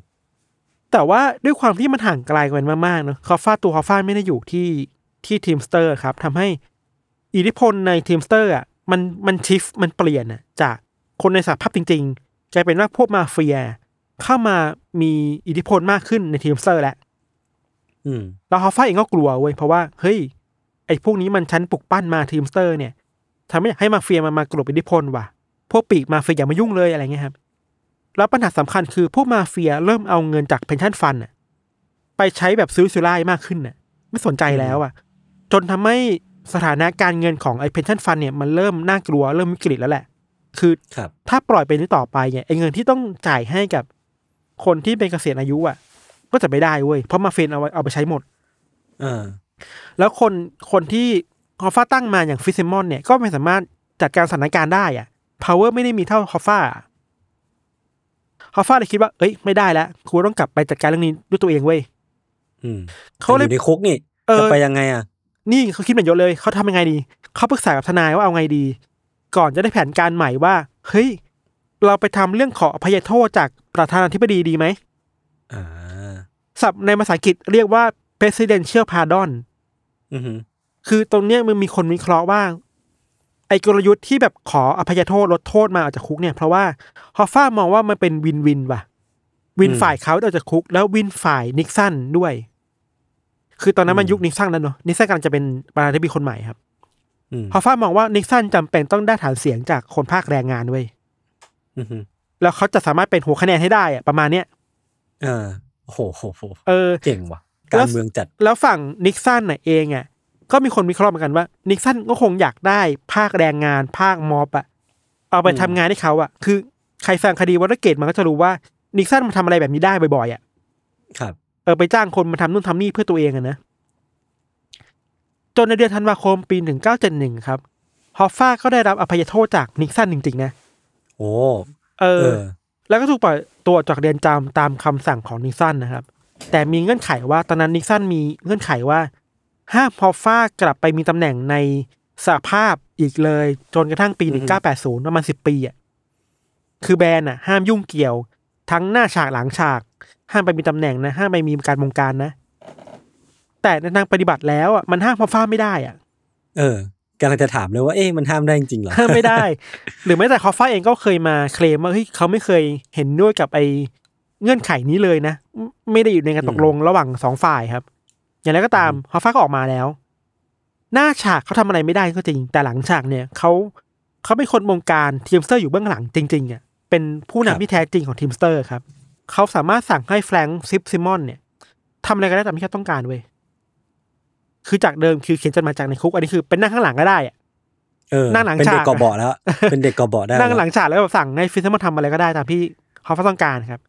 แต่ว่าด้วยความที่มันห่างไกลกันมากๆเนอะฮอฟฟ้าตัวฮอฟฟ้าไม่ได้อยู่ที่ที่ทีมสเตอร์ครับทำให้อิทธิพลในทีมสเตอร์อะมันมัน shift มันเปลี่ยนอะจากคนในสหภาพจริงๆกลายเป็นว่าพวกมาเฟีย เข้ามามีอิทธิพลมากขึ้นในทีมสเตอร์แล้วอืมแล้วฮอฟฟ้าเองก็กลัวเว้ยเพราะว่าเฮ้ยไอ้พวกนี้มันฉันปลุกปั้นมาทีมสเตอร์เนี่ย ทำให้อยากให้มาเฟียมันมากลบอิทธิพลว่ะ พวกปีกมาเฟียอย่ามายุ่งเลยอะไรเงี้ยครับ แล้วปัญหาสำคัญคือพวกมาเฟียเริ่มเอาเงินจาก pension fund น่ะไปใช้แบบสุรุ่ยสุร่ายมากขึ้นน่ะ ไม่สนใจแล้วอะจนทำให้สถานะการเงินของไอ้ pension fund เนี่ยมันเริ่มน่ากลัวเริ่มวิกฤตแล้วแหละ คือครับถ้าปล่อยไปนี้ต่อไปเนี่ยไอ้เงินที่ต้องจ่ายให้กับคนที่เป็นเกษียณอายุอะก็จะไม่ได้เว้ยเพราะมาเฟียเอาไว้เอาไปใช้หมด เออ แล้วคนคนที่ ฮอฟฟ้าตั้งมาอย่างฟิซิมอนเนี่ยก็ไม่สามารถจัดการสถานการณ์ได้อะ power ไม่ได้มีเท่าฮอฟฟ้าฮอฟฟ้าเลยคิดว่า เอ้ยไม่ได้แล้วกูต้องกลับไปจัดการเรื่องนี้ด้วยตัวเองเว้ยอืมเขาเลยอยู่ในคุกนี่เออจะไปยังไงอะ นี่เขาคิดเหมือนยศเลยเขาทำยังไงดีเขาปรึกษากับทนายว่าเอาไงดี ก่อนจะได้แผนการใหม่ว่า เฮ้ย เราไปทำเรื่องขออภัยโทษจากประธานาธิบดีดีไหมอ่าศัพท์ในภาษาอังกฤษเรียกว่า presidential pardon อือหือ คือตรงเนี้ยมันมีคนวิเคราะห์ว่าไอ้กลยุทธ์ที่แบบขออภัยโทษลดโทษมาออกจากคุกเนี่ยเพราะว่าฮอฟฟ้ามองว่ามันเป็น win-win ว่ะ win ฝ่ายเขาออกจากคุก แล้ว win ฝ่ายนิกสันด้วย คือตอนนั้นมันยุคนิกสันแล้วเนอะนิกสันกำลังจะเป็นประธานาธิบดีคนใหม่ครับอืมฮอฟฟ้ามองว่านิกสันจำเป็นต้องได้ฐานเสียงจากคนภาคแรงงานเว้ยอือหือแล้วเขาจะสามารถเป็นหัวคะแนนให้ได้อะประมาณเนี้ยเออโอ้โหโหโหเออเก่งว่ะการเมืองจัด แล้วฝั่งนิกสันน่ะเองอะ ก็มีคนวิเคราะห์เหมือนกันว่านิกสันก็คงอยากได้ภาคแรงงาน ภาคม็อบอะเอาไปอืมทำงานให้เขาอะคือใครฟังคดีวอเตอร์เกตมันก็จะรู้ว่านิกสันมันทำอะไรแบบนี้ได้บ่อยๆอะครับ เออไปจ้างคนมาทำนู่นทำนี่เพื่อตัวเองอะนะจนในเดือนธันวาคมปีหนึ่งเก้าเจ็ดหนึ่งครับฮอฟฟ้าก็ได้รับอภัยโทษจากนิกสันจริงๆ นะ โอ้เอเอออแล้วก็ถูกปล่อยตัวออกจากเรือนจำตามคำสั่งของนิกสันนะครับ แต่มีเงื่อนไขว่าตอนนั้นนิกสันมีเงื่อนไขว่า ห้ามพอฟ้ากลับไปมีตำแหน่งในสหภาพอีกเลย จนกระทั่งปีอือฮึ1980 ประมาณ 10 ปีอะคือแบรนด์อะห้ามยุ่งเกี่ยว ทั้งหน้าฉากหลังฉาก ห้ามไปมีตำแหน่งนะ ห้ามไปมีการบงการนะ แต่ในทางปฏิบัติแล้วอะมันห้ามฮอฟฟ้าไม่ได้อะ เออกำลังจะถามเลยว่าเอ๊ะมันห้ามได้จริงๆเหรอห้ามไม่ได้ หรือแม้แต่ฮอฟฟ้าเองก็เคยมาเคลมว่าเฮ้ยเขาไม่เคยเห็นด้วยกับไอเงื่อนไขนี้เลยนะ ไม่ไม่ได้อยู่ในการตกลงระหว่างสองฝ่ายครับ อย่างไรก็ตามฮอฟฟ้าก็ออกมาแล้ว หน้าฉากเขาทำอะไรไม่ได้ก็จริง แต่หลังฉากเนี่ยเขาเขาเป็นคนบงการทีมสเตอร์อยู่เบื้องหลังจริงๆอะเป็นผู้ครับนำที่แท้จริงของทีมสเตอร์ครับเขาสามารถสั่งให้แฟรงค์ซิปซิมอนเนี่ยทำอะไรก็ได้ตามที่เขาต้องการเว้ยคือจากเดิมคือเขียนจดหมายจากในคุก อันนี้คือเป็นนั่งข้างหลังก็ได้อะเออนั่งหลังเป็นเด็กฉากกอบอแล้ว เป็นเด็กกอบอได้นั่งหลัแวงฉากแล้วแบบสั่งให้ฟิสซิมอนทำอะไรก็ได้ตามที่เขาต้องการครับ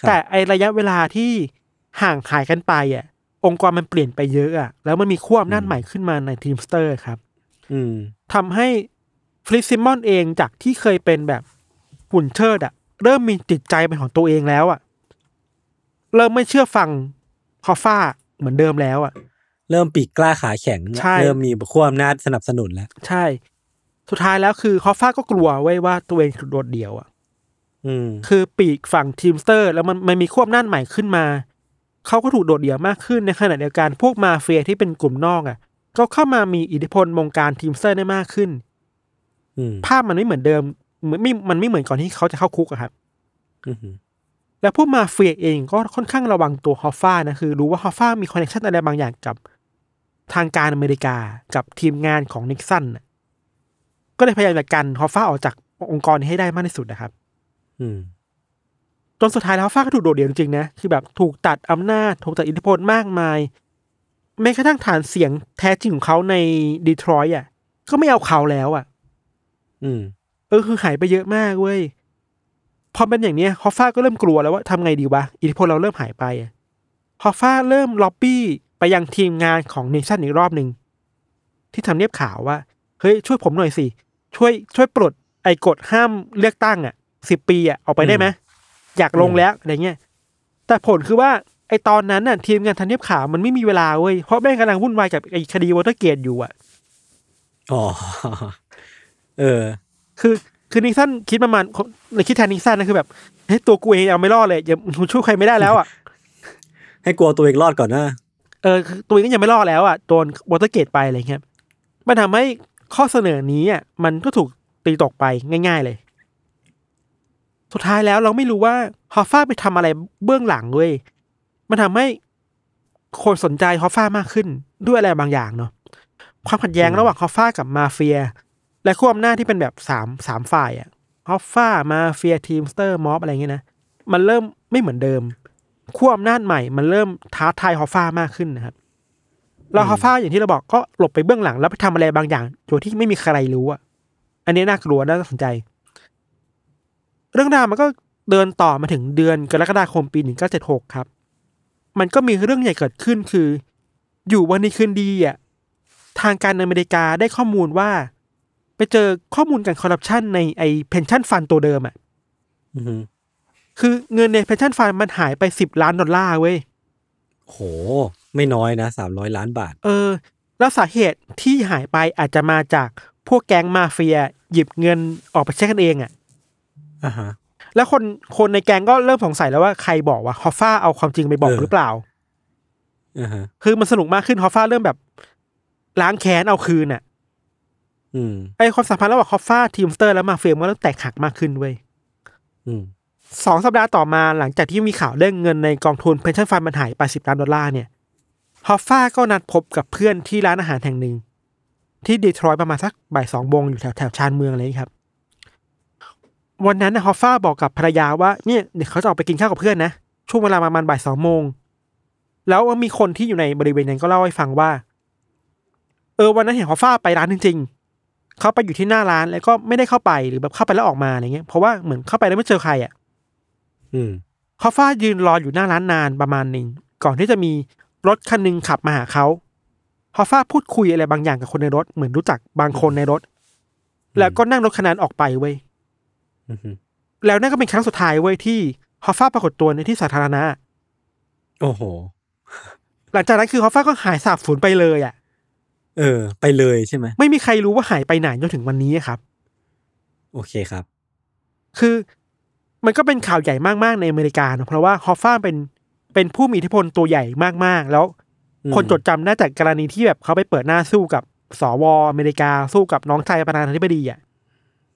ครับ แต่ไอระยะเวลาที่ห่างหายกันไปอะ องค์กรมันเปลี่ยนไปเยอะอะแล้วมันมีขั้วอำนาจใหม่ขึ้นมาในทีมสเตอร์ครับอืมทำให้ฟลิซิมอนเองจากที่เคยเป็นแบบหุ่นเชิดอะเริ่มมีจิตใจเป็นของตัวเองแล้วอะเริ่มไม่เชื่อฟังฮอฟฟ้าเหมือนเดิมแล้วอะเริ่มปีกกล้าขาแข็งใช่เริ่มมีขั้วอำนาจสนับสนุนแล้ว ใช่ สุดท้ายแล้วคือฮอฟฟ้าก็กลัวเว้ยว่าตัวเองถูกโดดเดี่ยวอะอืมคือปีกฝั่งทีมสเตอร์ แล้วมันมันมีขั้วอำนาจใหม่ขึ้นมา เขาก็ถูกโดดเดี่ยวมากขึ้นในขณะเดียวกันพวกมาเฟียที่เป็นกลุ่มนอกอะก็เข้ามามีอิทธิพลวงการทีมสเตอร์ได้มากขึ้นอืมภาพมันไม่เหมือนเดิมเหมือนไม่มันไม่เหมือนก่อนที่เขาจะเข้าคุกอะครับอืมแล้วพวกมาเฟียเองก็ค่อนข้างระวังตัวฮอฟฟ้านะคือ รู้ว่าฮอฟฟ้ามี connection อะไรบางอย่างกับ ทางการอเมริกากับทีมงานของนิกสันน่ะก็เลยพยายามจะกันฮอฟฟ้าออกจากองค์กรนี้ให้ได้มากที่สุดนะครับ อืม จนสุดท้ายแล้วฮอฟฟ้าก็ถูกโดดเดี่ยวจริงๆนะคือแบบถูกตัดอำนาจถูกตัดอิทธิพลมากมายแม้กระทั่งฐานเสียงแท้จริงของเขาในดีทรอยต์อะ ก็ไม่เอาเขาแล้วอะ อืม เออคือหายไปเยอะมากเว้ยพอเป็นอย่างเนี้ยฮอฟฟ้าก็เริ่มกลัวแล้วว่าทำไงดีวะอิทธิพลเราเริ่มหายไปอะฮอฟฟ้าเริ่มล็อบบี้ไปยังทีมงานของเนชั่นอีกรอบหนึ่งที่ทำเนียบข่าวว่า เฮ้ย ช่วยผมหน่อยสิ ช่วยช่วยปลดไอ้กฎห้ามเลือกตั้งอะสิบปีอะออกไปได้ไหม อยากลงแล้วอะไรเงี้ยแต่ผลคือว่าไอ้ตอนนั้นน่ะทีมงานทำเนียบขาวมันไม่มีเวลาเว้ยเพราะแม่งกำลังวุ่นวายกับไอ้คดีวอเตอร์เกตอยู่อะอ๋อเออ คือคือนิกสันคิดประมาณในคิดแทนนิกสันนะคือแบบเฮ้ยตัวกูเองเอาไม่รอดเลยอย่ากูช่วยใครไม่ได้แล้วอะให้กลัวตัวเองรอดก่อนนะเออคือตัวเองก็ยังไม่รอดแล้วอะโดนวอเตอร์เกตไปอะไรเงี้ยมันทำให้ข้อเสนอนี้อะมันก็ถูกตีตกไปง่าย ๆ เลย สุดท้ายแล้วเราไม่รู้ว่าฮอฟฟ้าไปทำอะไรเบื้องหลังเว้ยมันทำให้คนสนใจฮอฟฟ้ามากขึ้นด้วยอะไรบางอย่างเนาะความขัดแย้งระหว่างฮอฟฟ้ากับมาเฟีย และขั้วอำนาจที่เป็นแบบสามสามฝ่ายอะฮอฟฟ้ามาเฟียทีมสเตอร์ม็อบอะไรเงี้ยนะมันเริ่มไม่เหมือนเดิมขั้วอำนาจใหม่มันเริ่มท้าทายฮอฟฟ้ามากขึ้นนะครับแล้วฮอฟฟ้าอย่างที่เราบอกก็หลบไปเบื้องหลังแล้วไปทำอะไรบางอย่างโดยที่ไม่มีใครรู้อะอันนี้น่ากลัวน่าสนใจ เรื่องราวมันก็เดินต่อมาถึงเดือนกรกฎาคมปีหนึ่งเก้าเจ็ดหกครับ มันก็มีเรื่องใหญ่เกิดขึ้นคือ อยู่วันดีคืนดีอะทางการอเมริกาได้ข้อมูลว่า ไปเจอข้อมูลการคอร์รัปชันในไอ pension fund ตัวเดิมอะอืมคือเงินใน pension fund มันหายไปสิบล้านดอลลาร์เว้ยโห ไม่น้อยนะสามร้อยล้านบาท เออ แล้วสาเหตุที่หายไปอาจจะมาจากพวกแก๊งมาเฟีย หยิบเงินออกไปใช้กันเองอะ อ่าฮะแล้วคนคนในแก๊งก็เริ่มสงสัยแล้วว่าใครบอกว่าฮอฟฟ้าเอาความจริงไปบอกเออหรือเปล่าอ่าฮะคือมันสนุกมากขึ้นฮอฟฟ้าเริ่มแบบล้างแค้นเอาคืนอะอืมไอความสัมพันธ์ระหว่างฮอฟฟ้าทีมสเตอร์และมาเฟียมันก็เริ่มแตกหักมากขึ้นเว้ยอืมสองสัปดาห์ต่อมาหลังจากที่มีข่าวเรื่องเงินในกองทุน pension fund มันหายไปสิบล้านดอลลาร์เนี่ยฮอฟฟ้าก็นัดพบกับเพื่อนที่ร้านอาหารแห่งหนึ่ง ที่ดีทรอยต์ประมาณสักบ่ายสองโมงอยู่แถวแถวชานเมืองอะไรอย่างนี้ครับ วันนั้นนะฮอฟฟ้าบอกกับภรรยาว่าเนี่ยเดี๋ยวเขาจะออกไปกินข้าวกับเพื่อนนะ ช่วงเวลาประมาณบ่ายสองโมง แล้วมีคนที่อยู่ในบริเวณนั้นก็เล่าให้ฟังว่า เออวันนั้นเห็นฮอฟฟ้าไปร้านจริง ๆ เขาไปอยู่ที่หน้าร้านแล้วก็ไม่ได้เข้าไปหรือแบบเข้าไปแล้วออกมาอะไรเงี้ยเพราะว่าเหมือนเข้าไปแล้วไม่เจอใครอะ อืมฮอฟฟ้ายืนรออยู่หน้าร้านนานประมาณหนึ่งก่อนที่จะมีรถคันหนึ่งขับมาหาเขาฮอฟฟ้าพูดคุยอะไรบางอย่างกับคนในรถเหมือนรู้จักบางคนในรถ แล้วก็นั่งรถคันนั้นออกไปเว้ยอืม แล้วนั่นก็เป็นครั้งสุดท้ายเว้ยที่ฮอฟฟ้าปรากฏตัวในที่สาธารณะ โอ้โห หลังจากนั้นคือฮอฟฟ้าก็หายสาบสูญไปเลยอะ เออ ไปเลยใช่ไหม ไม่มีใครรู้ว่าหายไปไหนจนถึงวันนี้ครับ โอเคครับ คือมันก็เป็นข่าวใหญ่มากๆในอเมริกาเนอะเพราะว่าฮอฟฟ้าเป็นเป็นผู้มีอิทธิพลตัวใหญ่มากๆ แล้วอืมคนจดจำได้จากกรณีที่แบบเขาไปเปิดหน้าสู้กับสวอเมริกาสู้กับน้องชายประธานาธิบดีอะ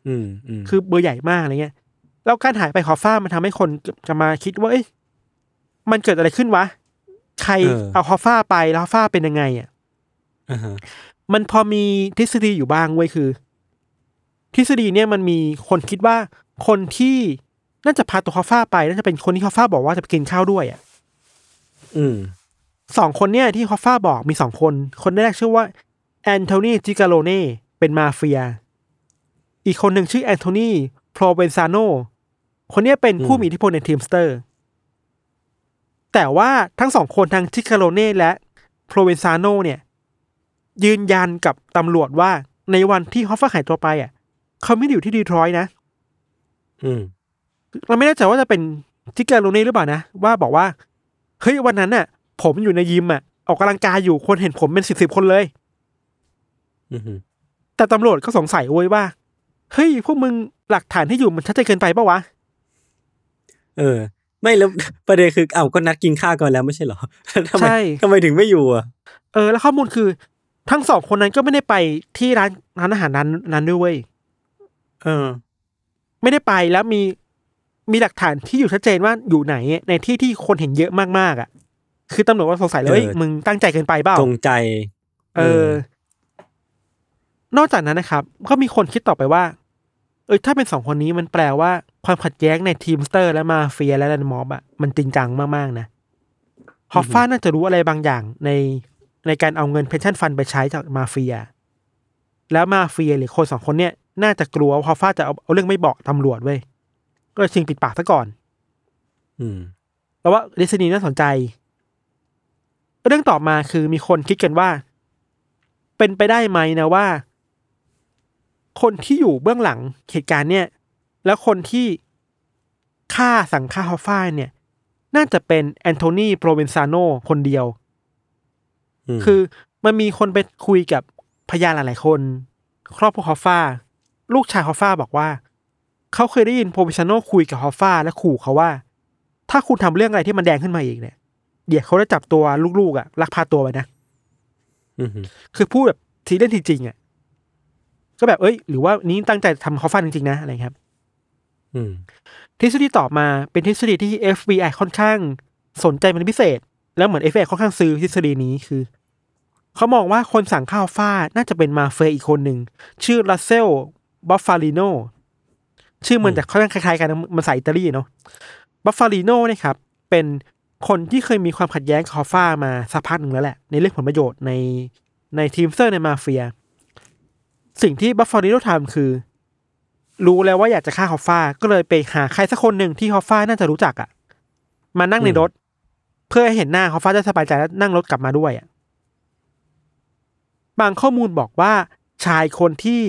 อืมอืมคือเบอร์ใหญ่มากอะไรเงี้ยแล้วการหายไปของฮอฟฟ้ามันทำให้คนจะมาคิดว่าเอ้ยมันเกิดอะไรขึ้นวะ ใครเอาฮอฟฟ้าไปแล้วฮอฟฟ้าเป็นยังไงอะอ่าฮะมันพอมีทฤษฎีอยู่บ้างเว้ยคือ ทฤษฎีเนี่ยมันมีคนคิดว่าคนที่น่าจะพาตัวฮอฟฟ้าไปน่าจะเป็นคนที่ฮอฟฟ้าบอกว่าจะไปกินข้าวด้วยอะ อืมสองคนเนี่ยที่ฮอฟฟ้าบอกมีสองคน คนแรกชื่อว่า แอนโทนีจิกาโลเน่เป็นมาเฟีย อีกคนหนึ่งชื่อแอนโทนีโพรเวนซาโนคนเนี้ยเป็นผู้อืมมีอิทธิพลในทีมสเตอร์ แต่ว่าทั้งสองคนทั้งจิกาโลเน่และโพรเวนซาโนเนี่ย ยืนยันกับตำรวจว่าในวันที่ฮอฟฟ้าหายตัวไปอะ เขาไม่ได้อยู่ที่ดีทรอยต์นะ อืม เราไม่แน่ใจว่าจะเป็นจิกาโลเน่หรือเปล่านะ ว่าบอกว่า เฮ้ยวันนั้นน่ะ ผมอยู่ในยิมอะ ออกกำลังกายอยู่คนเห็นผมเป็นสิบสิบคนเลยอืมแต่ตำรวจก็สงสัยเว้ยว่า เฮ้ยพวกมึงหลักฐานที่อยู่มันชัดเจนเกินไปปะวะ เออ ไม่แล้วประเด็นคือเอ้าก็นัดกินข้าวกันแล้วไม่ใช่เหรอทำไมใช่ ทำไมถึงไม่อยู่อะ เออ แล้วข้อมูลคือ ทั้งสองคนนั้นก็ไม่ได้ไปที่ร้านร้านอาหารนั้นนั้นด้วยเว้ยเออ ไม่ได้ไปแล้วมีมีหลักฐานที่อยู่ชัดเจนว่าอยู่ไหน ในที่ที่คนเห็นเยอะมากๆอะ คือตำรวจก็สงสัยเลยเออเฮ้ยมึงตั้งใจเกินไปเปล่าตรงใจ เออ นอกจากนั้นนะครับ ก็มีคนคิดต่อไปว่า เออถ้าเป็นสองคนนี้มันแปลว่าความขัดแย้งในทีมสเตอร์และมาเฟียและ the mob อะมันจริงจังมากๆนะฮอฟฟ้าน่าจะรู้อะไรบางอย่างในในการเอาเงิน pension fund ไปใช้จากมาเฟีย แล้วมาเฟียหรือคนสองคนเนี้ยน่าจะกลัวว่าฮอฟฟ้าจะเอาเอาเรื่องไปบอกตำรวจเว้ยก็เลยชิงปิดปากซะก่อน อืมแล้วว่าทฤษฎีนี้น่าสนใจ เรื่องต่อมาคือมีคนคิดกันว่า เป็นไปได้ไหมนะว่า คนที่อยู่เบื้องหลังเหตุการณ์เนี่ย แล้วคนที่ฆ่าสั่งฆ่าฮอฟฟ้าเนี่ย น่าจะเป็นแอนโทนีโปรเวนซาโนคนเดียว อืมคือมันมีคนไปคุยกับพยานหลายๆคน ครอบครัวฮอฟฟ้าลูกชายฮอฟฟ้าบอกว่าเขาเคยได้ยินโปรเวนซาโนคุยกับฮอฟฟ้าและขู่เขาว่า ถ้าคุณทำเรื่องอะไรที่มันแดงขึ้นมาอีกเนี่ย เดี๋ยวเขาจะจับตัวลูกๆอะลักพาตัวไปนะอืมคือพูดแบบทีเล่นทีจริงอะ ก็แบบเอ้ยหรือว่านี้ตั้งใจทำเขาฟันจริงๆนะอะไรครับอืมทฤษฎีต่อมาเป็นทฤษฎีที่ FBI ค่อนข้างสนใจเป็นพิเศษ แล้วเหมือน FBI ค่อนข้างซื้อทฤษฎีนี้คือ เขามองว่าคนสั่งฆ่าฮอฟฟ้าน่าจะเป็นมาเฟียอีกคนหนึ่ง ชื่อรัสเซลบัฟฟาลิโนชื่อมันแต่ค่อนข้างคล้ายๆกันนะมันสายอิตาลีเนาะบัฟฟาลิโนเนี่ยครับ เป็นคนที่เคยมีความขัดแย้งกับฮอฟฟ้ามาสักพักหนึ่งแล้วแหละ ในเรื่องผลประโยชน์ในในทีมสเตอร์ในมาเฟีย สิ่งที่บัฟฟาลิโนทำคือ รู้แล้วว่าอยากจะฆ่าฮอฟฟ้า ก็เลยไปหาใครสักคนหนึ่งที่ฮอฟฟ้าน่าจะรู้จักอะ่ะ มานั่งในรถ เพื่อให้เห็นหน้าฮอฟฟ้าจะสบายใจแล้วนั่งรถกลับมาด้วยอะ่ะบางข้อมูลบอกว่าชายคนที่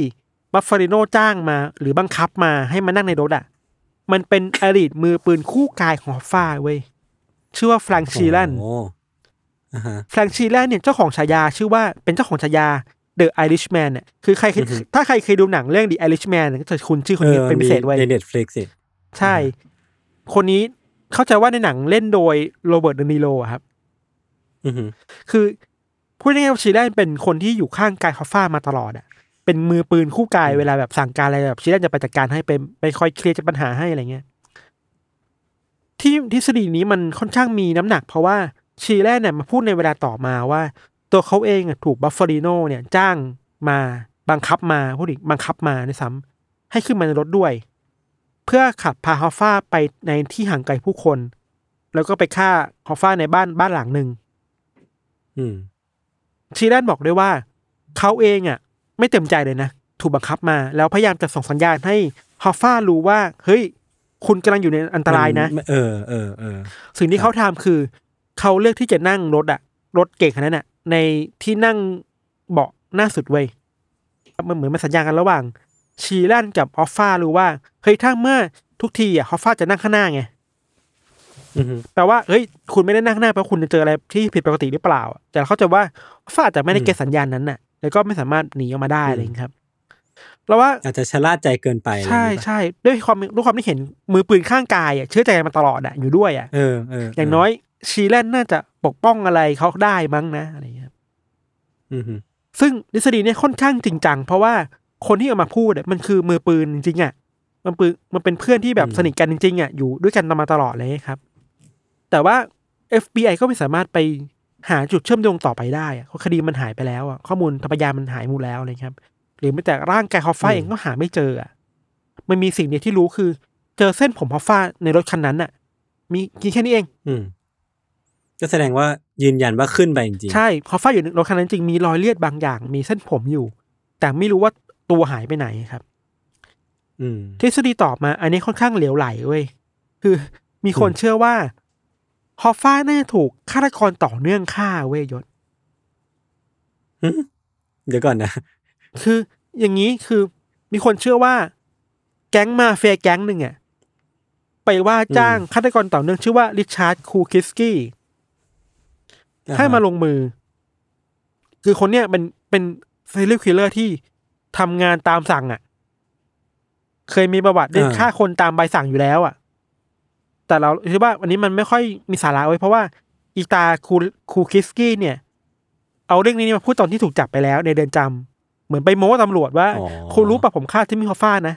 บัฟฟาลิโนจ้างมา หรือบังคับมาให้มานั่งในรถอะ่ะ มันเป็นอดีตมือปืนคู่กายของฮอฟฟ้าเว้ยชื่อว่าแฟรงค์ชีแลนโอ้อ่าฮะแฟรงค์ชีแลนเนี่ยเจ้าของฉายาชื่อว่าเป็นเจ้าของฉายา The Irishman เนี่ยคือใครเคยอือฮึถ้าใครเคยดูหนังเรื่อง The Irishman เนี่ยก็จะคุ้นชื่อคนนี้เป็นพิเศษเว้ยใน Netflix ใช่ คนนี้เข้าใจว่าในหนังเล่นโดยโรเบิร์ตเดนิโรอะครับอือฮึคือพูดง่ายๆว่าชีแลนเป็นคนที่อยู่ข้างกายฮอฟฟ้ามาตลอดอะเป็นมือปืนคู่กายเวลาแบบสั่งการอะไรแบบชีแลนจะไปจัดการให้เป็นไปคอยเคลียร์ปัญหาให้อะไรเงี้ยที่ทฤษฎีนี้มันค่อนข้างมีน้ำหนัก เพราะว่าชีแลนเนี่ยมาพูดในเวลาต่อมาว่า ตัวเขาเองอะถูกบัฟฟาลิโนเนี่ยจ้างมาบังคับมาพูดอีกบังคับมาด้วยซ้ำให้ขึ้นมาในรถด้วย เพื่อขับพาฮอฟฟ้าไปในที่ห่างไกลผู้คน แล้วก็ไปฆ่าฮอฟฟ้าในบ้านบ้านหลังหนึ่งอืมชีแลนบอกด้วยว่า เขาเองอะ ไม่เต็มใจเลยนะถูกบังคับมา แล้วพยายามจะส่งสัญญาณให้ฮอฟฟ้ารู้ว่า เฮ้ย คุณกำลังอยู่ในอันตรายนะมัเออเออเออสิ่งที่เขาทำคือ เขาเลือกที่จะนั่งรถอะ รถเก่งคันนั้นอะในที่นั่งเบาะหน้าสุดเว้ยมันเหมือนมันสัญญากันระหว่าง ชีแลนกับฮอฟฟ้ารู้ว่าเฮ้ยถ้าเมื่อทุกทีอะฮอฟฟ้าจะนั่งข้างหน้าไงอือฮึแปลว่าเฮ้ยคุณไม่ได้นั่งข้างหน้าเพราะคุณจะเจออะไรที่ผิดปกติหรือเปล่า แต่เขาใจะว่าฟ้าอาจจะไม่ได้เก็ตสัญญาณนั้นน่ะ แล้วก็ไม่สามารถหนีออกมาได้อะไรอย่างนี้ครับแล้วว่าอาจจะชะล่าใจเกินไป ใช่อะไรอย่างเงี้ยใช่ด้วยความด้วยความที่เห็นมือปืนข้างกายอะเชื่อใจกันมาตลอดอะอยู่ด้วยอะเออเอออย่างน้อยชีแลนน่าจะ ปกป้องอะไรเขาได้มั้งนะอะไรอย่างเงี้ยครับอือฮึซึ่งทฤษฎีเนี่ยค่อนข้างจริงจังเพราะว่าคนที่เอามาพูดอะมันคือมือปืนจริงๆอะมันปืนมันเป็นเพื่อนที่แบบสนิทกันจริงๆอะอยู่ด้วยกันมาตลอดเลยครับ แต่ว่า FBI ก็ไม่สามารถไปหาจุดเชื่อมโยงต่อไปได้อะเพราะคดีมันหายไปแล้วอะข้อมูลทรัพยานมันหายหมดแล้วอะไรครับ หรือแม้แต่ร่างกายฮอฟฟ้าเองก็หาไม่เจออะมันมีสิ่งเดียวที่รู้คือ เจอเส้นผมฮอฟฟ้าในรถคันนั้นอะมีแค่นี้เอง อืม ก็แสดงว่ายืนยันว่าขึ้นไปจริงๆ ใช่ฮอฟฟ้าอยู่ในรถคันนั้นจริงมีรอยเลือดบางอย่าง มีเส้นผมอยู่ แต่ไม่รู้ว่าตัวหายไปไหนครับ อืมทฤษฎีต่อมา อันนี้ค่อนข้างเหลวไหลเว้ยคือมีคนอืมเชื่อว่าฮอฟฟ้าน่าจะถูกฆาตกรต่อเนื่องฆ่าเว้ยยศหึเดี๋ยวก่อนนะ คืออย่างนี้คือมีคนเชื่อว่า แก๊งมาเฟียแก๊งหนึ่งอะไปว่าจ้างฆาตกรต่อเนื่องชื่อว่าริชาร์ดคูคิสกี้ ให้มาลงมือ คือคนเนี้ยเป็นเป็น serial killer ที่ทำงานตามสั่งอะเคยมีประวัติเรื่องอ่าฆ่าคนตามใบสั่งอยู่แล้วอะแต่เราคิดว่าอันนี้มันไม่ค่อยมีสาระเว้ยเพราะว่าอีตาคูคูคิสกี้เนี่ย เอาเรื่องนี้มาพูดตอนที่ถูกจับไปแล้ว ในเรือนจำเหมือนไปโม้ตำรวจว่าอ๋อคุณรู้ปะผมฆ่าจิมมี่ฮอฟฟ้านะ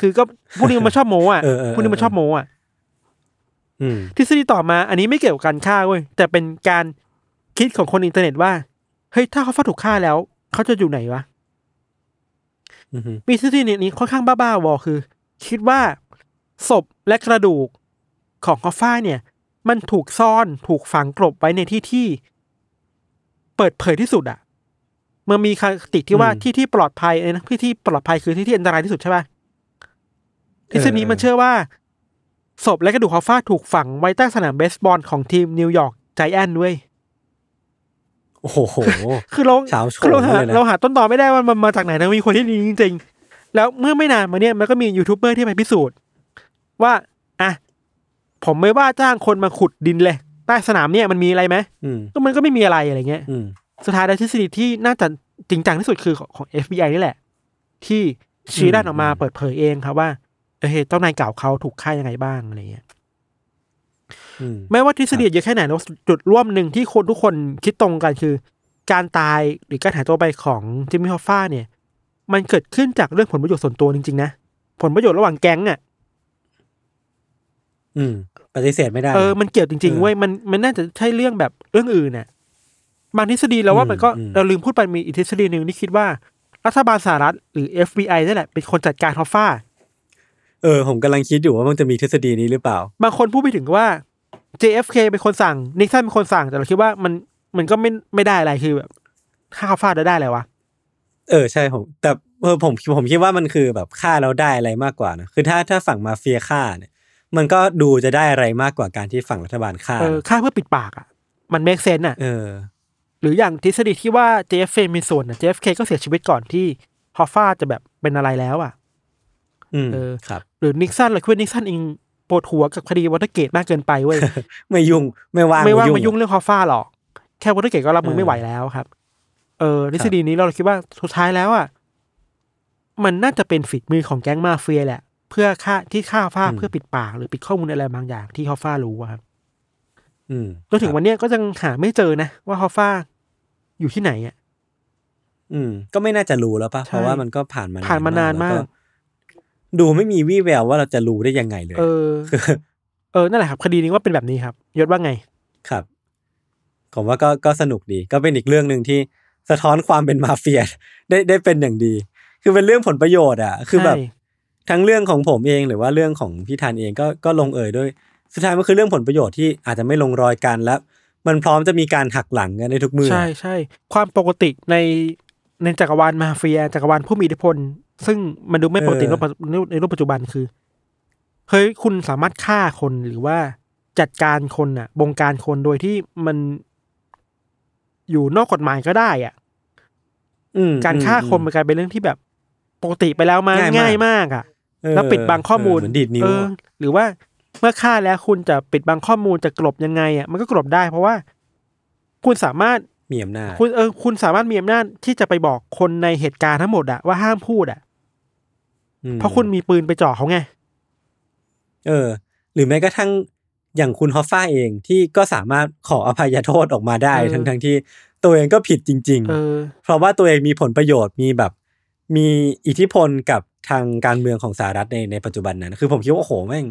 คือก็พวกนี้มันชอบโม้อะเออเออเออพวกนี้มันชอบโม้อะอืม ทฤษฎีต่อมาอันนี้ไม่เกี่ยวกับการฆ่าเว้ยแต่เป็นการคิดของคนอินเทอร์เน็ตว่า เฮ้ย ถ้าเขาฟ้าถูกฆ่าแล้ว เขาจะอยู่ไหนวะอือฮึมีทฤษฎีนี้ค่อนข้างบ้าๆวอคือ คิดว่าศพและกระดูกของฮอฟฟ้าเนี่ย มันถูกซ่อนถูกฝังกลบไว้ในที่ที่ เปิดเผยที่สุดอะมันมีคติที่ว่าที่ที่ปลอดภัยเลยนะที่ที่ปลอดภัยคือที่ที่อันตรายที่สุดใช่ปะทฤษฎีมันเชื่อว่า ศพและกระดูกฮอฟฟ้าถูกฝังไว้ใต้สนามเบสบอลของทีมนิวยอร์กไจแอนท์ด้วยโอ้โห คือเราเช้าโชว์คือเราหาเลยนะเราหาต้นตอไม่ได้ว่ามันมาจากไหนนะมีคนที่ดีจริง ๆ แล้วเมื่อไม่นานมาเนี่ยมันก็มียูทูบเบอร์ที่ไปพิสูจน์ ว่าอะผมไม่ว่าจ้างคนมาขุดดินเลย ใต้สนามเนี่ยมันมีอะไรไหมอืมก็มันก็ไม่มีอะไรอะไรเงี้ยอืมสุดท้ายแล้วทฤษฎีที่น่าจะจริงจังที่สุดคือของของ FBI นี่แหละ ที่ชี้ด้านออกมาอืมเปิดเผยเองครับว่า เออเฮ้ยเจ้านายเก่าเขาถูกฆ่ายังไงบ้างอะไรเงี้ยอืมไม่ว่าทฤษฎีเยอะแค่ไหนแล้วจุดร่วมหนึ่งที่คนทุกคนคิดตรงกันคือ การตายหรือการหายตัวไปของจิมมี่ฮอฟฟ้าเนี่ย มันเกิดขึ้นจากเรื่องผลประโยชน์ส่วนตัวจริงๆนะผลประโยชน์ระหว่างแก๊งอะ อืม ปฏิเสธไม่ได้ เออมันเกี่ยวจริงเออๆเว้ยมันมันน่าจะใช่เรื่องแบบเรื่องอื่นน่ะบางทฤษฎีแล้วว่าอืมมันก็อืมเราลืมพูดไปมีอีกทฤษฎีหนึ่งที่คิดว่า รัฐบาลสหรัฐหรือ FBI นั่นแหละเป็นคนจัดการฮอฟฟ้า เออผมกำลังคิดอยู่ว่ามันจะมีทฤษฎีนี้หรือเปล่า บางคนพูดไปถึงว่า JFK เป็นคนสั่งนิกสันเป็นคนสั่งแต่เราคิดว่ามันมันก็ไม่ไม่ได้อะไรคือแบบฆ่าฮอฟฟ้าได้อะไรวะเออใช่ผมแต่เออผมผมคิดว่ามันคือแบบฆ่าแล้วได้อะไรมากกว่านะคือถ้าถ้าฝั่งมาเฟียฆ่าเนี่ย มันก็ดูจะได้อะไรมากกว่าการที่ฝั่งรัฐบาลฆ่าเออฆ่าเพื่อปิดปากอะ มัน make sense อะเออ หรืออย่างทฤษฎีที่ว่า JFK มีส่วนอะ JFK ก็เสียชีวิตก่อนที่ฮอฟฟ้าจะแบบเป็นอะไรแล้วอะอืม เออครับหรือนิกสันเราคิดว่านิกสันเองปวดหัวกับคดีวอเตอร์เกตมากเกินไปเว้ยไม่ยุ่งไม่ว่างไม่ว่างมาอะยุ่งเรื่องฮอฟฟ้าหรอกแค่วอเตอร์เกตก็รับมือเออไม่ไหวแล้วครับเออทฤษฎีนี้เราคิดว่าสุดท้ายแล้วอะมันน่าจะเป็นฝีมือของแก๊งมาเฟียแหละ เพื่อฆ่าที่ฆ่าฟ้าเพื่อปิดปากหรือปิดข้อมูลอะไรบางอย่างที่ฮอฟฟ้ารู้อะครับอืมจนถึงวันเนี้ยก็ยังหาไม่เจอนะ ว่าฮอฟฟ้าอยู่ที่ไหนอะอืม ก็ไม่น่าจะรู้แล้วปะใช่เพราะว่ามันก็ผ่านมาผ่านมานานมากแล้ว ดูไม่มีวี่แววว่าเราจะรู้ได้ยังไงเลย เออคือเออนั่นแหละครับ คดีนี้ว่าเป็นแบบนี้ครับยศว่าไงครับ ผมว่าก็ก็สนุกดี ก็เป็นอีกเรื่องหนึ่งที่สะท้อนความเป็นมาเฟียได้ได้เป็นอย่างดี คือเป็นเรื่องผลประโยชน์อะ คือแบบใช่ทั้งเรื่องของผมเองหรือว่าเรื่องของพี่ธันเองก็ก็ลงเอยด้วย สุดท้ายมันคือเรื่องผลประโยชน์ที่อาจจะไม่ลงรอยกันแล้ว มันพร้อมจะมีการหักหลังกันในทุกเมื่อใช่ใช่ความปกติในในจักรวาลมาเฟียจักรวาลผู้มีอิทธิพล ซึ่งมันดูไม่ปกติในรูปปัจในรูปปัจจุบันคือเฮ้ยคุณสามารถฆ่าคนหรือว่าจัดการคนอะ บงการคนโดยที่มันอยู่นอกกฎหมายก็ได้อะอืมการฆ่าคนมันกลายเป็นเรื่องที่แบบปกติไปแล้วมาง่ายมากง่ายมากอะเออแล้วปิดบังข้อมูลเเหมือนดีดนิ้วเออ หรือว่าเมื่อฆ่าแล้วคุณจะปิดบังข้อมูลจะกลบยังไงอะมันก็กลบได้เพราะว่า คุณสามารถมีอำนาจคุณเออคุณสามารถมีอำนาจที่จะไปบอกคนในเหตุการณ์ทั้งหมดอะว่าห้ามพูดอะอืม เพราะคุณมีปืนไปจ่อเขาไง เออ หรือแม้กระทั่งอย่างคุณฮอฟฟ้าเองที่ก็สามารถขออภัยโทษออกมาได้เออทั้งทั้งที่ตัวเองก็ผิดจริงเออๆเพราะว่าตัวเองมีผลประโยชน์มีแบบ มีอิทธิพลกับทางการเมืองของสหรัฐในในปัจจุบันนั้น คือผมคิดว่าโอ้โหแม่ง